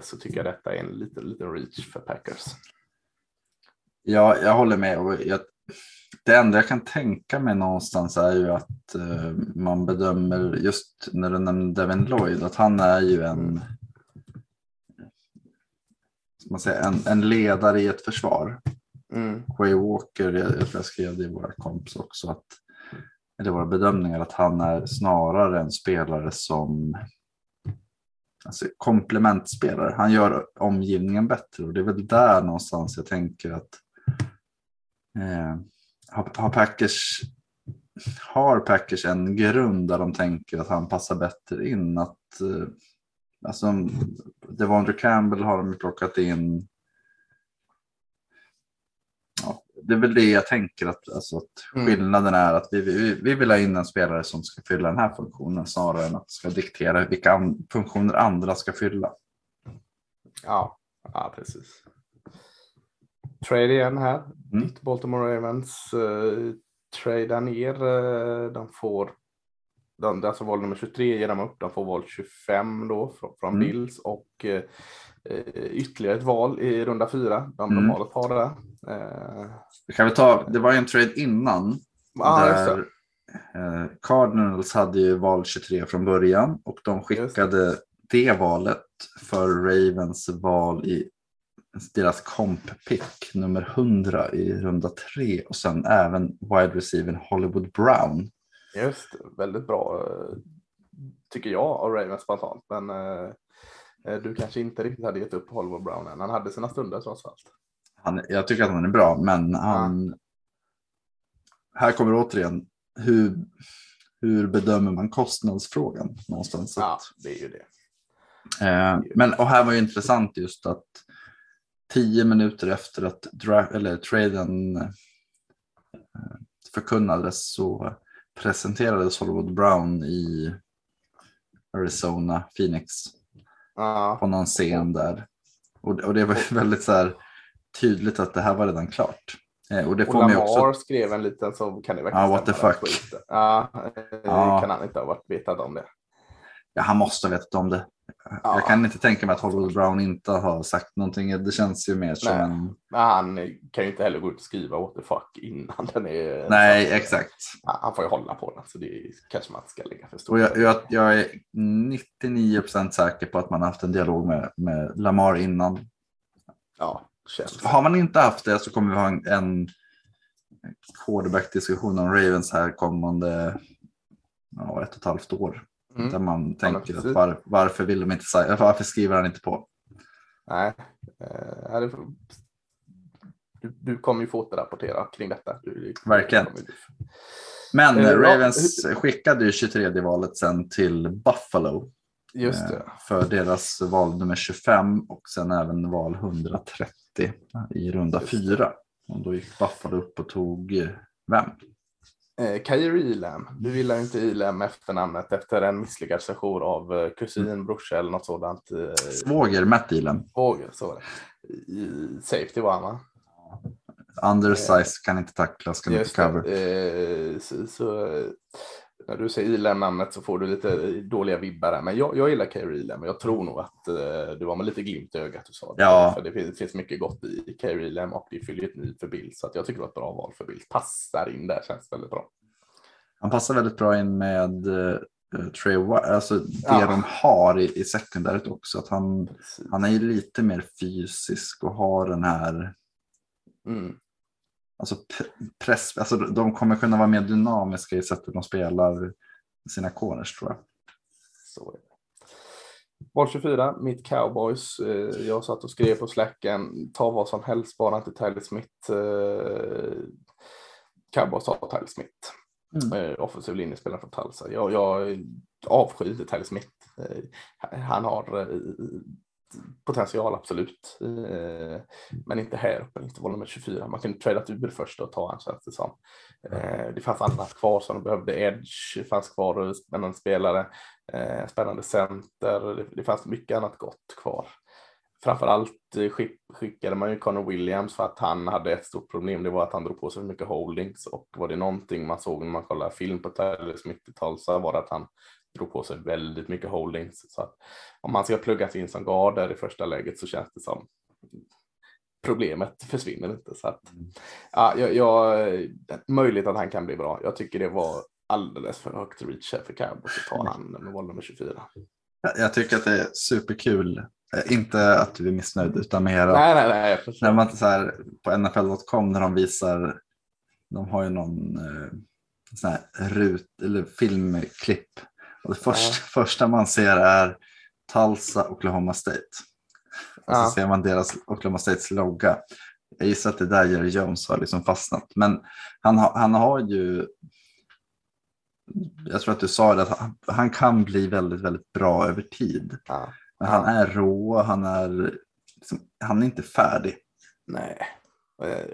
så tycker jag detta är en liten, liten reach för Packers. Ja, jag håller med. Och jag, det enda jag kan tänka mig någonstans är ju att eh, man bedömer just när du nämnde Devin Lloyd att han är ju en, man säga, en, en ledare i ett försvar. Mm. Quay Walker, jag, jag tror jag skrev det i våra komps också, att, eller våra bedömningar, att han är snarare en spelare som alltså, komplementspelare. Han gör omgivningen bättre och det är väl där någonstans jag tänker att eh, har, har, Packers, har Packers en grund där de tänker att han passar bättre in? Att, eh, alltså, Devondre Campbell har de plockat in ja, det är väl det jag tänker att, alltså att Mm. skillnaden är att vi, vi, vi vill ha in en spelare som ska fylla den här funktionen snarare än att ska diktera vilka funktioner andra ska fylla. Ja, ja, precis. Trade igen här. Mm. Baltimore Ravens uh, tradar ner. eh, de får, de, det alltså val nummer 23 ger de upp. De får val 25 då från, från Mm. Bills och eh, ytterligare ett val i runda fyra. De, Mm. de har ett par där. Eh, Kan vi ta, det var ju en trade innan. ah, där, det. Cardinals hade ju val 23 från början och de skickade det valet för Ravens val i deras comp pick nummer 100 i runda 3 och sen även wide receiver Hollywood Brown. Just väldigt bra tycker jag av Ravens spontant. Men eh, eh, du kanske inte riktigt hade gett upp Hollywood Brown än. Han hade sina stunder trots allt. Han, jag tycker att han är bra, men han... Här kommer återigen, hur, hur bedömer man kostnadsfrågan någonstans? Ja, det är ju det. eh, men, och här var ju intressant just att tio minuter efter att dra, eller traden eh, förkunnades så presenterades Hollywood Brown i Arizona, Phoenix. Ja. på någon scen där. Och, och det var väldigt så här, tydligt att det här var redan klart. Eh, och det Och får mig Lamar också... skrev en liten så kan det verkligen Ja, what the fuck. Ja, eh, Ja. kan han inte ha varit vetat om det. Ja, han måste ha vetat om det. Ja. Jag kan inte tänka mig att Hollywood Brown inte har sagt någonting. Det känns ju mer som Nej. en... Men han kan ju inte heller gå ut och skriva what the fuck innan den är... Nej, så- exakt. Han får ju hålla på den, så det kanske man inte ska lägga för Och stort. jag, jag, jag är 99 procent säker på att man har haft en dialog med, med Lamar innan. Ja, känns. Har man inte haft det så kommer vi ha en, en quarterback-diskussion om Ravens här kommande ja, ett och ett halvt år. Mm. Där man tänker att var, varför vill de inte varför skriver han inte på? Nej, eh, ja, du, du kommer ju få återrapportera kring detta. Du, Verkligen. du Men ja, Ravens skickade ju 23 valet sen till Buffalo Just det. för deras val nummer 25 och sen även val 130 i runda Just det. fyra. Och då gick Buffalo upp och tog vem? Eh, Kyrie Elam. Du gillar inte Elam efternamnet efter en misslyckad session av eh, kusin, brorsa eller något sådant. Eh, Svåger Matt Elam. Våger, så var det. Safety var han va? Undersize kan inte tacklas, kan inte det. cover. Eh, så, så, eh, när du säger Elam-namnet så får du lite dåliga vibbar där. Men jag, jag gillar Kyrie Elam och jag tror nog att eh, det var med lite glimt i ögat du sa det. Ja. För det finns, det finns mycket gott i Kyrie Elam och det fyller ett nytt för Bills. Så att jag tycker det var ett bra val för Bills. Passar in där, känns väldigt bra. Han passar väldigt bra in med uh, Trey White, alltså det Ja. de har i, i sekundaret också. Att han, Precis. han är ju lite mer fysisk och har den här Mm. Alltså, press. Alltså, de kommer kunna vara mer dynamiska i sättet de spelar sina corners tror jag. Så är det. Val 24, mitt cowboys. Eh, Jag satt och skrev på slacken, ta vad som helst, bara inte Tyler Smith. Eh, Cowboys tar Tyler Smith. Mm. Offensiv linjespelare från Tulsa. Jag, jag avskyr inte Tyler Smith. Eh, Han har eh, potential, absolut. Eh, Men inte här uppe, inte val nummer 24. Man kunde tradat ur först och ta en känns det som. Eh, Det fanns annat kvar som de behövde. Edge fanns kvar, spännande spelare, eh, spännande center. Det, det fanns mycket annat gott kvar. Framförallt eh, skick, skickade man ju Connor Williams för att han hade ett stort problem. Det var att han drog på sig för mycket holdings och var det någonting man såg när man kollade film på Tyler Smith i Tulsa var att han drog på sig väldigt mycket holdings. Så att om han ska pluggas in som guard där i första läget så känns det som problemet försvinner inte. Så att, ja, jag, jag, möjligt att han kan bli bra. Jag tycker det var alldeles för högt reach här för Cowboys att ta han med val nummer 24. Jag, tycker att det är superkul. Eh, Inte att du är missnöjd utan mer att Nej, nej, nej. När man så här, på NFL.com när de visar, de har ju någon eh, sån här rut eller filmklipp. Och det första, första man ser är Tulsa, Oklahoma State. Och Ja. så ser man deras Oklahoma States logga. Jag gissar att det är där Jerry Jones har liksom fastnat. Men han, har- han har ju, jag tror att du sa det, att han, han kan bli väldigt, väldigt bra över tid. Ja. Men han är rå, han är, liksom, han är inte färdig. Nej.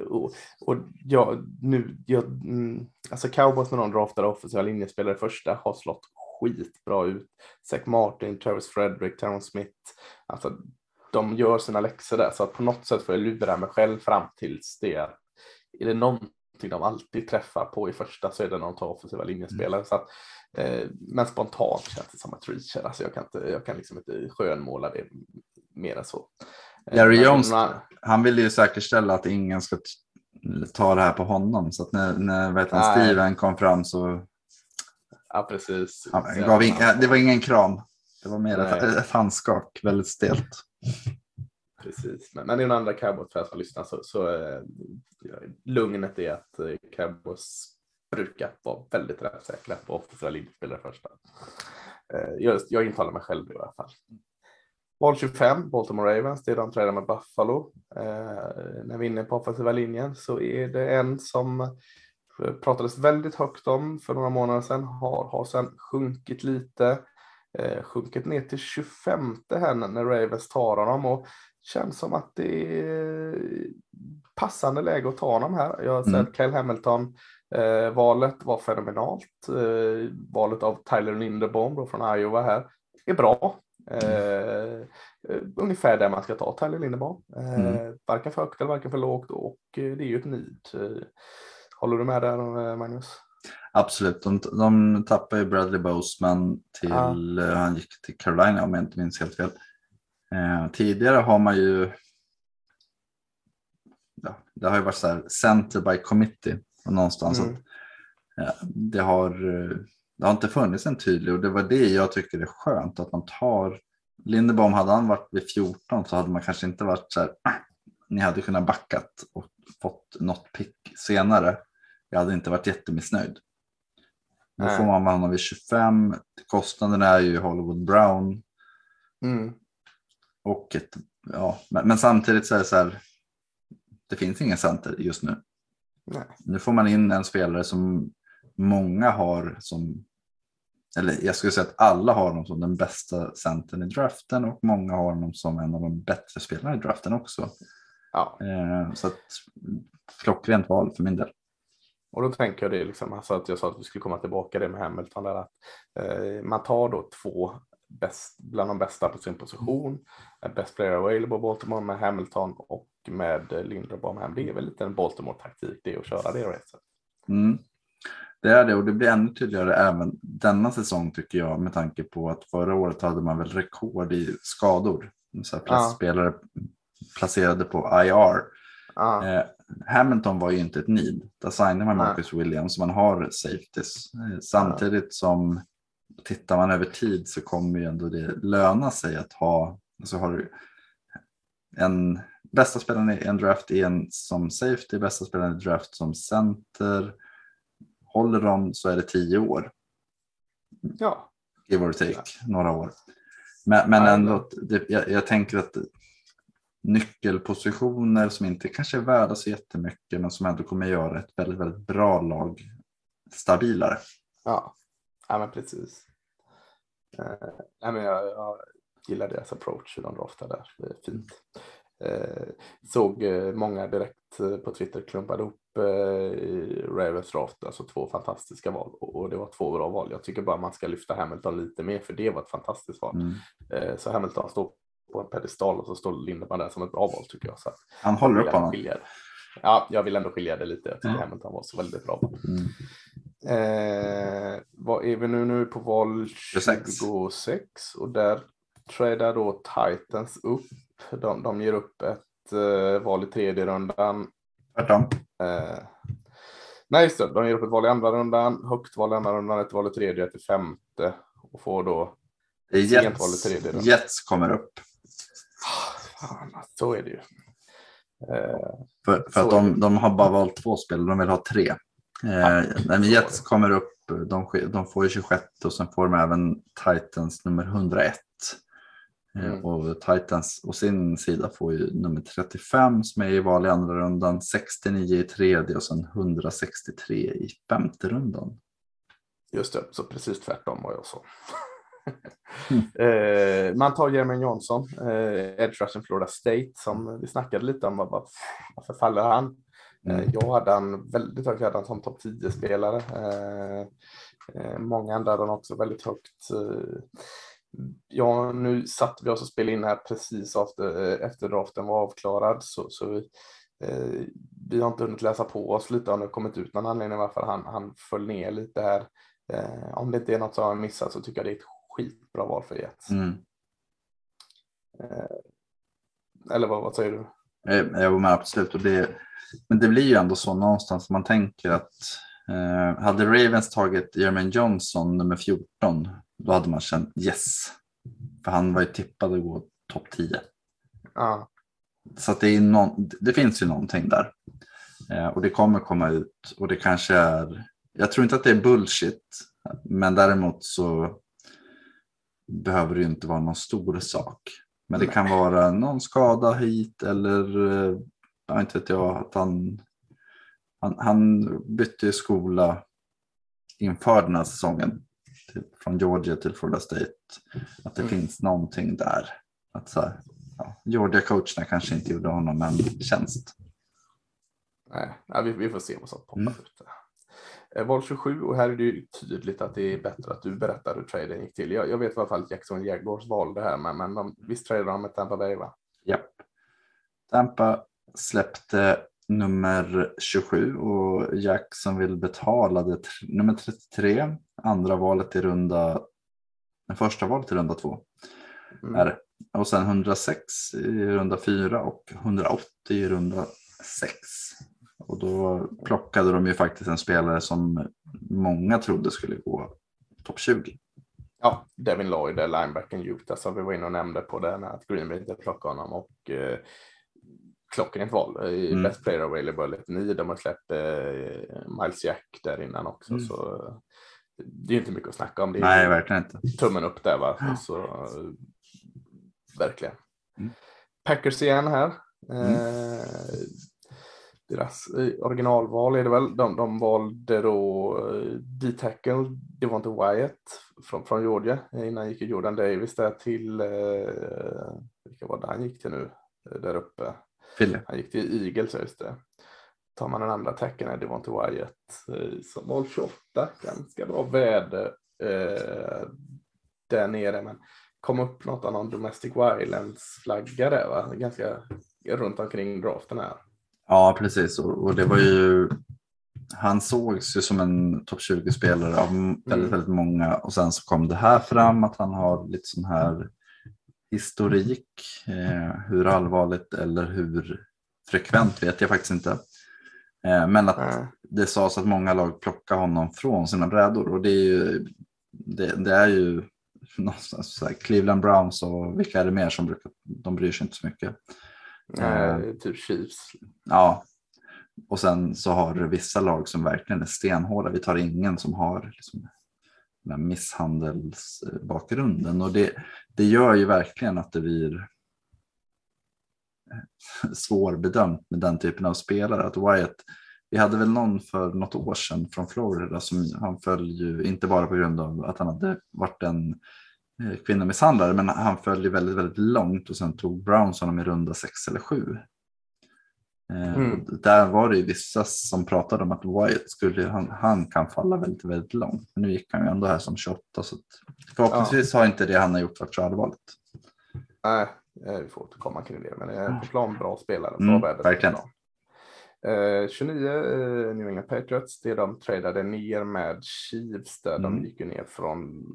Och, och jag, nu, jag, mm, alltså Cowboys när de draftade offensiva linjespelare första har slått skitbra ut. Zach Martin, Travis Frederick, Terrence Smith. Alltså de gör sina läxor där så att på något sätt får jag lura mig själv fram tills det. Är det någonting de alltid träffar på i första så är det när de tar offensiva linjespelare. Så att, eh, men spontant känns det som ett reach. här. Alltså jag kan, inte, jag kan liksom inte skönmåla det mer än så. Eh, Jerry men- Jones, men- han vill ju säkerställa att ingen ska ta det här på honom. Så att när, när vet han. Steven kom fram så Ja, precis. han gav in, det var ingen kram. Det var mer ett, ett handskak, väldigt stelt. Precis, men, men i den andra Cowboys-fans som lyssnar så, så eh, lugnet är att eh, Cowboys brukar vara väldigt träffsäkra på offensiva linjespelare första. Eh, jag, jag intalar mig själv i alla fall. Val 25, Baltimore Ravens, det är de tränar med Buffalo. Eh, när vi är inne på offensiva linjen så är det en som pratades väldigt högt om för några månader sedan, har, har sedan sjunkit lite, eh, sjunkit ner till 25 här när, när Ravens tar honom och känns som att det är passande läge att ta honom här. Jag har sett Mm. Kyle Hamilton eh, valet var fenomenalt. Eh, valet av Tyler Linderbaum från Iowa här är bra. Eh, eh, ungefär där man ska ta Tyler Linderbaum. Eh, Mm. Varken för högt eller varken för lågt och eh, det är ju ett need. Håller du med där eh, Magnus? Absolut, de, de tappade ju Bradley Boseman till, Ja. eh, han gick till Carolina om jag inte minns helt fel. Eh, tidigare har man ju, ja, det har ju varit så här center by committee och någonstans. Mm. Att, eh, det, har, det har inte funnits en tydlig och det var det jag tycker är skönt att man tar. Lindebaum hade han varit vid 14 så hade man kanske inte varit så här, "Ah, ni hade kunnat backat och fått något pick senare. Jag hade inte varit jättemissnöjd. Nu Nej. får man med honom vid 25. Kostnaden är ju Hollywood Brown. Mm. Och ett, ja, men, men samtidigt så är det så här. Det finns ingen center just nu. Nej. Nu får man in en spelare som många har som. Eller jag skulle säga att alla har honom som den bästa centern i draften och många har honom som en av de bättre spelarna i draften också. Ja, Eh, så att klockrent val för min del. Och då tänker jag det liksom, alltså att jag sa att vi skulle komma tillbaka det med Hamilton där att eh, man tar då två bäst, bland de bästa på sin position. eh, Best player available Baltimore med Hamilton och med eh, hem. Det är väl lite en Baltimore-taktik det att köra det racet. Mm. Det är det och det blir ännu tydligare även denna säsong tycker jag med tanke på att förra året hade man väl rekord i skador. Så här, Ja. Spelare placerade på IR. Ah, Eh, Hamilton var ju inte ett need. Där signade man Nej. Marcus Williams man har safeties. Eh, samtidigt som tittar man över tid så kommer ju ändå det löna sig att ha. Så har du en bästa spelaren i en draft i en som safety, bästa spelaren i draft som center. Håller de så är det tio år, ja, give or take, några år. Men, men Ja, ändå, det, jag, jag tänker att nyckelpositioner som inte kanske är värda så jättemycket men som ändå kommer göra ett väldigt, väldigt bra lag stabilare. ja, ja men precis. Eh, men jag, jag gillar deras approach hur de draftar där. Det är fint. Eh, såg eh, många direkt eh, på Twitter klumpade ihop eh, i Ravens draft, alltså två fantastiska val och, och det var två bra val. Jag tycker bara man ska lyfta Hamilton lite mer för det var ett fantastiskt val. Mm. Eh, så Hamilton står på en pedestal och så står Lindemann där som ett bra val tycker jag. Så Han håller upp honom. Ja, jag vill ändå skilja det lite. Jag tycker Ja. Hamilton var så väldigt bra. Mm. Eh, vad är vi nu? Nu på val 26. 26 och där tradar då Titans upp. De, de ger upp ett eh, val i tredje rundan. Tvärtom. Eh, nej, just det. De ger upp ett val i andra rundan, högt val i andra rundan, ett val i tredje, ett i femte och får då. Jets. Jets kommer upp. Fan, så är det ju. Eh, För, för att de, de har bara valt två spel, de vill ha tre. Eh, så Jets kommer upp, de, de får ju 26 och sen får de även Titans nummer 101. Eh, Mm. Och Titans och sin sida får ju nummer 35 som är i val i andra rundan, 69 i tredje och sen 163 i femte rundan. Just det, så precis tvärtom vad jag sa. Mm. man tar Jermaine Johnson, eh, edge rushen Florida State, som vi snackade lite om. Vad, varför faller han? Mm. Eh, jag hade han väldigt högt, jag hade han som topp 10-spelare. Eh, många andra hade han också väldigt högt. Ja, nu satt vi oss och spelade in här precis efter, efter draften var avklarad, så, så vi, eh, vi har inte hunnit läsa på oss lite, om det kommit ut någon anledning varför han, han föll ner lite här. Eh, om det inte är något som har missat så tycker jag det är ett skitbra val för Jets. Mm. Eller vad, vad säger du? Eh, Jag var med absolut. Och det, men det blir ju ändå så någonstans man tänker att eh, hade Ravens tagit Jermaine Johnson nummer 14 då hade man känt yes. För han var ju tippad att gå topp 10. Ja, Så det, är någon, det finns ju någonting där. Eh, och det kommer komma ut och det kanske är, jag tror inte att det är bullshit. Men däremot så behöver det inte vara någon stor sak. Men det kan vara någon skada hit eller eh, jag inte vet jag att han, han, han bytte skola inför den här säsongen. Till, från Georgia till Florida State. Att det Mm. finns någonting där. Att så här, ja, Georgia-coacherna kanske inte gjorde honom en tjänst. nej, nej vi, vi får se vad som poppar Mm. ut. Eh, val 27 och här är det ju tydligt att det är bättre att du berättar hur traden gick till. Jag, jag vet i alla fall att Jackson Jaguars valde här, men, men de, visst tradade de med Tampa Bay va? Japp. Tampa släppte nummer 27 och Jacksonville betalade tr- nummer 33, andra valet i runda, den första valet i runda två. Mm. Är, och sen 106 i runda 4 och 180 i runda 6. Och då plockade de ju faktiskt en spelare som många trodde skulle gå topp 20. Ja, Devin Lloyd är linebacken Utah som vi var inne och nämnde på den att Green Bay inte plockade honom och eh, klockrent val i Mm. Best Player Available 9. De har släppt eh, Miles Jack där innan också Mm. så eh, det är inte mycket att snacka om. Det Nej, verkligen inte. tummen upp där va. Så, eh, verkligen. Mm. Packers igen här. Eh, deras eh, originalval är det väl. De, de valde då eh, D-tackle Devonte Wyatt från, från Georgia. Eh, Innan gick Jordan Davis där till, eh, vilka var det han gick till nu? Där uppe. Fille. Han gick till Eagles, just det. Tar man den andra tackeln är Devonte Wyatt eh, som val 28. Ganska bra väder eh, där nere. Men kom upp något av någon Domestic Violence-flagga där va? Ganska runt omkring draften här. Ja, precis. Och, och det var ju, han sågs ju som en topp 20-spelare av m- väldigt, väldigt många. Och sen så kom det här fram att han har lite sån här historik. Eh, hur allvarligt eller hur frekvent vet jag faktiskt inte. Eh, men att det sades att många lag plockar honom från sina brädor. Och det är ju, det, det är ju någonstans så här, Cleveland Browns och vilka är det mer som brukar, de bryr sig inte så mycket. Eh, typ Chiefs. Ja, och sen så har du vissa lag som verkligen är stenhårda. Vi tar ingen som har liksom den här misshandelsbakgrunden och det, det gör ju verkligen att det blir svårbedömt med den typen av spelare. Att Wyatt, vi hade väl någon för något år sedan från Florida som han föll ju inte bara på grund av att han hade varit en eh, kvinnomisshandlare, men han föll ju väldigt, väldigt långt och sen tog Browns honom i runda sex eller sju. Eh, Mm. Där var det ju vissa som pratade om att Wyatt skulle, han, han kan falla väldigt, väldigt långt. Men nu gick han ju ändå här som 28 så förhoppningsvis har inte det han har gjort varit så allvarligt. Nej, eh, vi får återkomma kring det. Men det är på plan bra spelare. Bra Mm, verkligen. Eh, 29 eh, New England Patriots. Det de tradade ner med Chiefs där. De Mm. gick ju ner från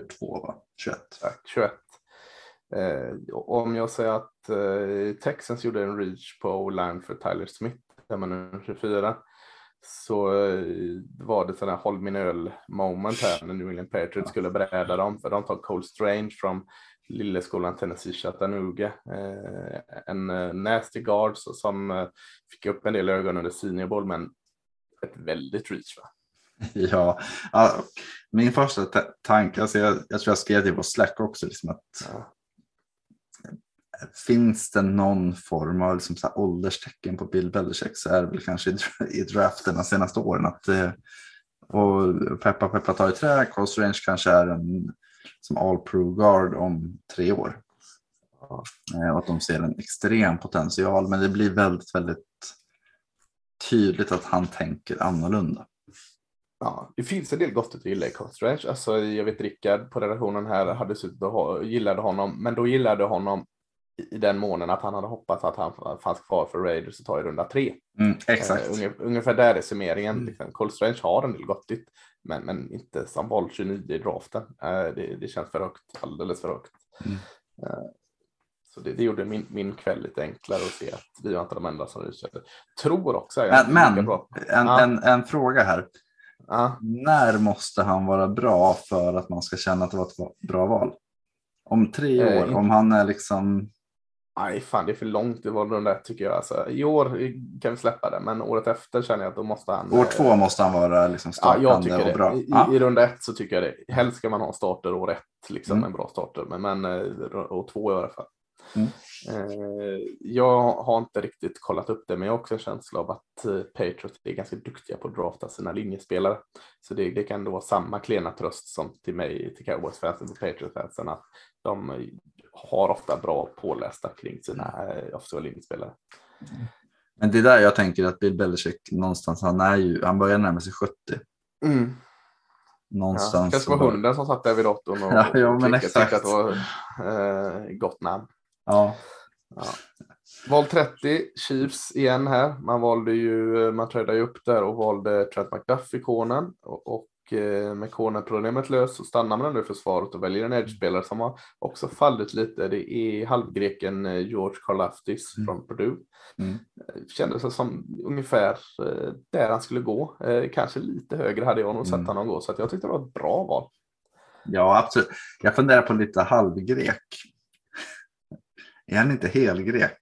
22 va? 21. 21. Eh, om jag säger att eh, Texans gjorde en reach på O-line för Tyler Smith, där man 24, så eh, var det sådana håll min öl moment här när New England Patriots skulle bräda dem, för de tar Cole Strange från Lilleskolan Tennessee Chattanooga, eh, en eh, nasty guard så- som eh, fick upp en del ögon under Senior Bowl, men ett väldigt reach va? Ja, min första ta- tanke, alltså jag, jag tror jag skrev det på Slack också, liksom att Ja. finns det någon form av liksom så här ålderstecken på Bill Belichick så är det väl kanske i, i draften de senaste åren. Att, eh, och peppa peppa tar i trä, Cole Strange kanske är en som all pro guard om tre år. Ja. Eh, och att de ser en extrem potential, men det blir väldigt, väldigt tydligt att han tänker annorlunda. Ja, det finns en del gott att gilla i Cole Strange. Alltså, jag vet Rickard på redaktionen här hade suttit och gillade honom, men då gillade honom i- den månen att han hade hoppats att han fanns kvar för Raiders och ta i runda tre. Mm, exakt. Unge- ungefär där är summeringen. Mm. Liksom. Cole Strange har en del gottigt, men, men inte som val 29 i draften. Eh, det, det känns för högt, alldeles för högt. Mm. Eh, så det, det gjorde min, min kväll lite enklare att se att vi var inte de enda som reachade. Tror också Men, men en, Ja. en, en fråga här. Ja. När måste han vara bra för att man ska känna att det var ett bra val? Om tre Eh, år, inte- om han är liksom... Nej, fan det är för långt i valrunda ett tycker jag. Alltså, I år kan vi släppa det, men året efter känner jag att då måste han... År eh, två måste han vara liksom Ja, startande jag tycker och det. bra. I, Ja. I runda ett så tycker jag det. Helst ska man ha starter år ett, liksom Mm. en bra starter, men, men eh, år två i alla fall. Mm. Eh, jag har inte riktigt kollat upp det, men jag har också en känsla av att eh, Patriots är ganska duktiga på att drafta sina linjespelare. Så det, det kan då vara samma klena tröst som till mig, till Cowboys-fansen och Patriots-fansen, att de har ofta bra pålästa kring sina eh, offensiva linjespelare. Men det är där jag tänker att Bill Belichick någonstans, han är ju, han börjar närma sig 70. Mm. Ja, Någonstans. kanske så var hunden som satt där vid datorn och, Ja, ja, och klickade, exakt. att det var eh, gott namn. Ja, Val 30, Chiefs igen här. Man valde ju, man tradade ju upp där och valde Trent McDuff-ikonen. Och, och eh, med ikonen-problemet löst så stannar man ändå i försvaret och väljer en edge-spelare som har också fallit lite. Det är halvgreken eh, George Karlaftis Mm. från Purdue. Mm. Eh, Kändes som ungefär eh, där han skulle gå. Eh, kanske lite högre hade jag nog sett Mm. honom gå, så jag tyckte det var ett bra val. ja, absolut. Jag funderar på lite halvgrek. Är han inte helgrek?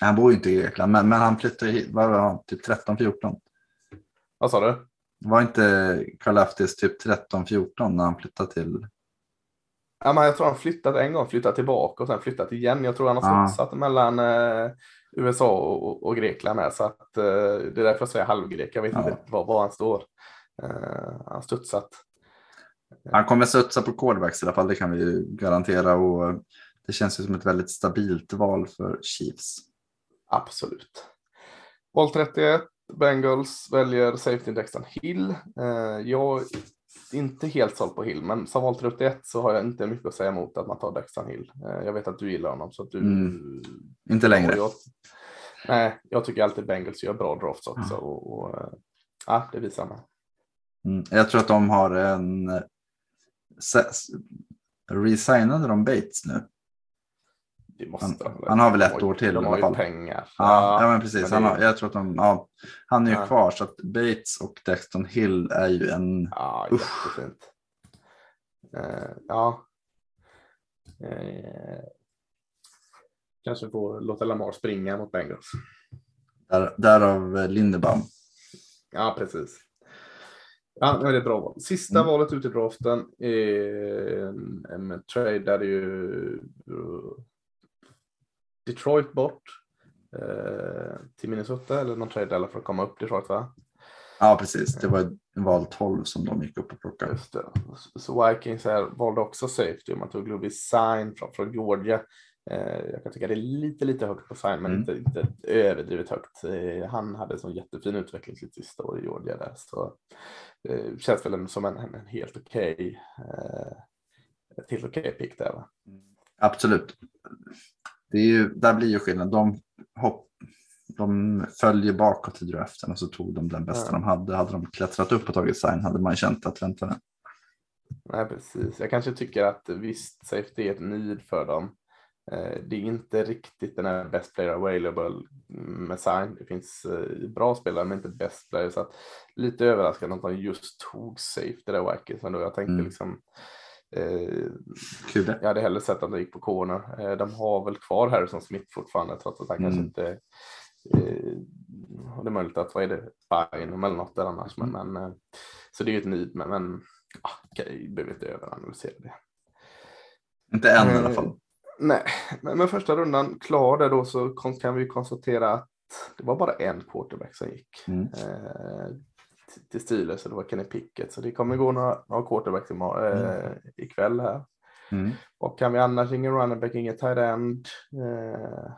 Han bor ju inte i Grekland, men, men han flyttade hit, vad var han, typ 13-14? Vad sa du? Var inte Karlaftis typ 13-14 när han flyttade till? Ja, men jag tror han flyttat en gång, flyttat tillbaka och sen flyttat igen. Jag tror han har studsat mellan eh, USA och, och, Grekland här, så att eh, det är därför jag säger halvgrek. Jag vet Ja. inte var, var han står. Eh, han studsat. Han kommer studsa på quarterbacks i alla fall, det kan vi ju garantera. Och det känns ju som ett väldigt stabilt val för Chiefs. Absolut. Val 31, Bengals väljer safety Dexter Hill. Eh, jag är inte helt såld på Hill, men som val 31 så har jag inte mycket att säga emot att man tar Dexter Hill. Eh, jag vet att du gillar honom så att du Mm. Inte längre. Jag, nej, jag tycker alltid Bengals gör bra drafts också. Och, och, eh, ja, det visar man. Mm. Jag tror att de har en... Resignade de Bates nu? Han- han har väl ett år till De i alla fall. pengar. Ja, ja men precis. men Han, det- har, jag tror att de, ja, han är ju Ja. kvar så att Bates och Dexton Hill är ju en... Ja, Usch. Eh, ja. Eh, kanske får låta Lamar springa mot Bengals. Där, därav eh, Lindebaum. Ja, precis. Ja, det är ett bra val. Sista Mm. valet ut i draften det är ju eh, Detroit bort eh, till Minnesota eller någon trade eller för att komma upp Detroit va? Ja, precis. Det var val 12 som de gick upp och plockade. Just det. Så Vikings här valde också safety. Man tog Louis Sign från, från Georgia. Eh, jag kan tycka det är lite, lite högt på Sign, men Mm. inte, inte överdrivet högt. Eh, han hade en sån jättefin utveckling sitt sista år i Georgia där. Så eh, känns väl som en, en, helt okej eh, ett helt okej pick där va? Absolut. Det är ju, där blir ju skillnad. De, hopp, de följer bakåt i draften och så tog de den bästa Ja. de hade. Hade de klättrat upp och tagit sign hade man känt att vänta nu. Nej, precis. Jag kanske tycker att visst, safety är ett need för dem. Eh, Det är inte riktigt den här best player available med sign. Det finns eh, bra spelare men inte best player. Så att lite överraskande att de just tog safety där Wackers ändå. Jag tänkte Mm. liksom eh, jag hade hellre sett att de gick på corner. Eh, de har väl kvar Harrison Smith fortfarande trots att han kanske Mm. inte eh, det är möjligt att vad är det, Bynum eller något där annars. Men, Mm. men, eh, så det är ju ett need, men, men ah, vi behöver inte överanalysera det. Inte än i alla fall. Nej, men med första rundan klar där då så kan vi konstatera att det var bara en quarterback som gick Mm. eh, till Steelers och det var Kenny Pickett. Så det kommer gå några, några quarterbacks imorgon, eh, ikväll här. Mm. Och kan vi annars ingen running back, ingen tight end. Eh,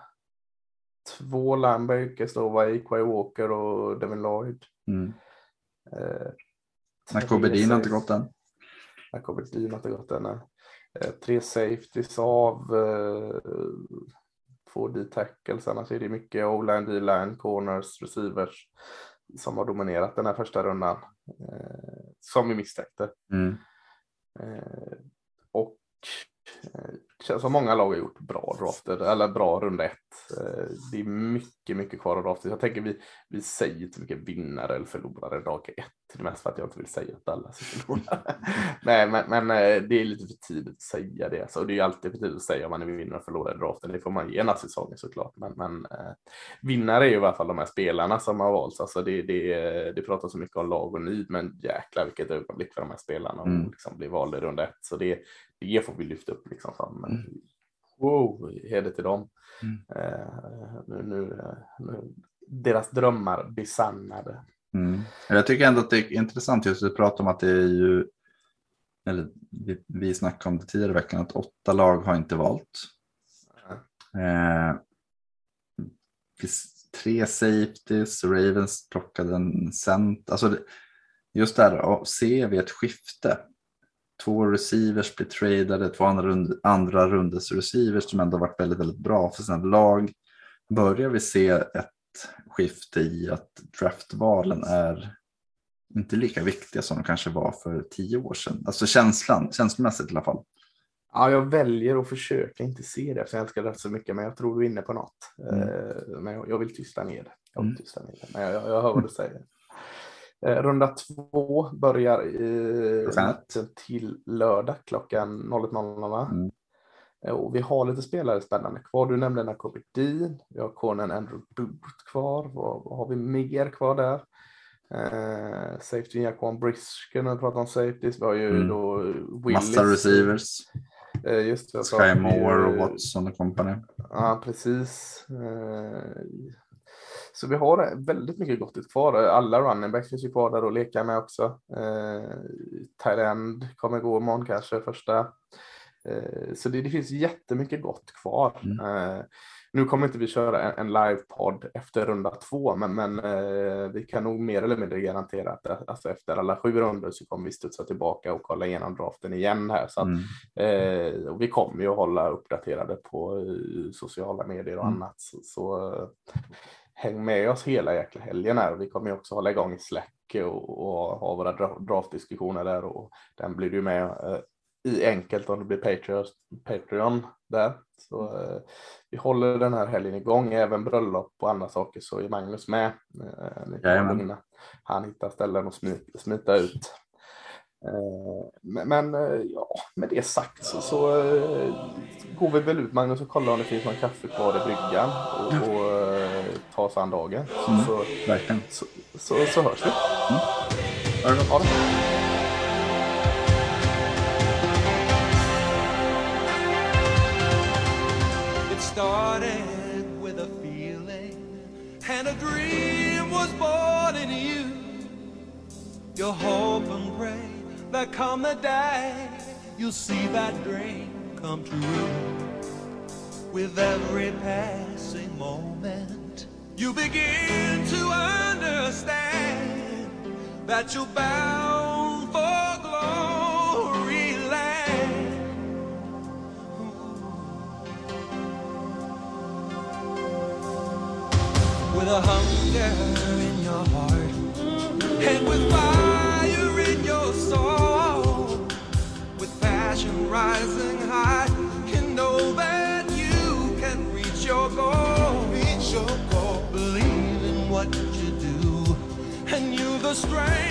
två linebackers då var Quay Walker och Devin Lloyd. Mm. Eh, Nakobe Dean har inte gått än. Nakobe Dean har inte gått än. nej. Eh, tre safeties av eh, två D-tackles. Annars är det mycket O-line, D-line, corners, receivers som har dominerat den här första rundan. Eh, som vi misstänkte. Mm. Och eh, känns som många lag har gjort bra drafter, eller bra runda ett. Eh, det är mycket, mycket kvar att drafta. Jag tänker vi, vi säger inte mycket vinnare eller förlorare dag ett. Det är mest för att jag inte vill säga att alla ska förlora. Nej, men, men eh, det är lite för tidigt att säga det. Så det är alltid för tidigt att säga om man är vinnare och förlorare i draften. Det får man ge ena säsongen såklart. Men, men vinnare är ju i alla fall de här spelarna som har valts. Alltså det, det, det pratas så mycket om lag och nid, men jäklar vilket ögonblick för de här spelarna Mm. och liksom bli valda i runda ett. Så det, det får vi lyfta upp liksom. Som, Mm. Wow, heder till dem. Mm. Eh, nu, nu, nu, deras drömmar besannade. Mm. Jag tycker ändå att det är intressant just att prata om att det är ju, eller vi, vi snackade om det tidigare i veckan, att åtta lag har inte valt. Eh, tre safeties, Ravens plockade en cent. Alltså det, just där, ser vi ett skifte? Två receivers blir tradade, två andra, rund, andra rundes receivers som ändå varit väldigt, väldigt bra för sina lag. Börjar vi se ett skifte i att draftvalen är inte lika viktiga som de kanske var för tio år sedan. Alltså känslan, känslomässigt i alla fall. Ja, jag väljer att försöka inte se det, för jag älskar det så mycket, men jag tror du är inne på något. Mm. Eh, men jag vill tysta ner det. Jag, vill mm. tysta ner det. Men jag, jag hör vad du säger. Eh, runda två börjar i, till lördag klockan 01.00. Mm. Eh, och vi har lite spelare spännande kvar. Du nämnde Nakobe Dean. Vi har konen Andrew Booth kvar. Vad, vad, har vi mer kvar där? Uh, safety Jaquan Brisker när vi pratar om safeties. Vi har ju mm. då Willis. Massa receivers. Uh, just det, Sky Moore och Watson och company. Ja, precis. Uh, så vi har väldigt mycket gott kvar. Alla running backs finns ju kvar där och leka med också. Uh, Thailand kommer gå imorgon kanske första. Uh, så det, det finns jättemycket gott kvar. Mm. Uh, nu kommer inte vi köra en, en livepodd efter runda två, men, men eh, vi kan nog mer eller mindre garantera att eh, alltså efter alla sju runder så kommer vi studsa tillbaka och kolla igenom draften igen här. Så att, mm. eh, vi kommer ju att hålla uppdaterade på eh, sociala medier och mm. annat. Så, så eh, häng med oss hela jäkla helgen här. Vi kommer ju också hålla igång i Slack och, och ha våra draftdiskussioner där och den blir du med eh, i enkelt om det blir Patreon, där. Så mm. eh, vi håller den här helgen igång, även bröllop och andra saker så är Magnus med. Eh, han hittar ställen att smita, smita ut. Eh, men, eh, ja, med det sagt så, så går vi väl ut Magnus och kollar om det finns någon kaffe kvar i bryggan och, och tar oss an dagen. Så, mm, så, så, så, så, hörs vi. Mm. Ha det. started with a feeling, and a dream was born in you. You hope and pray that come the day you'll see that dream come true. With every passing moment, you begin to understand that you're bound for glory with a hunger in your heart and with fire in your soul, with passion rising the strength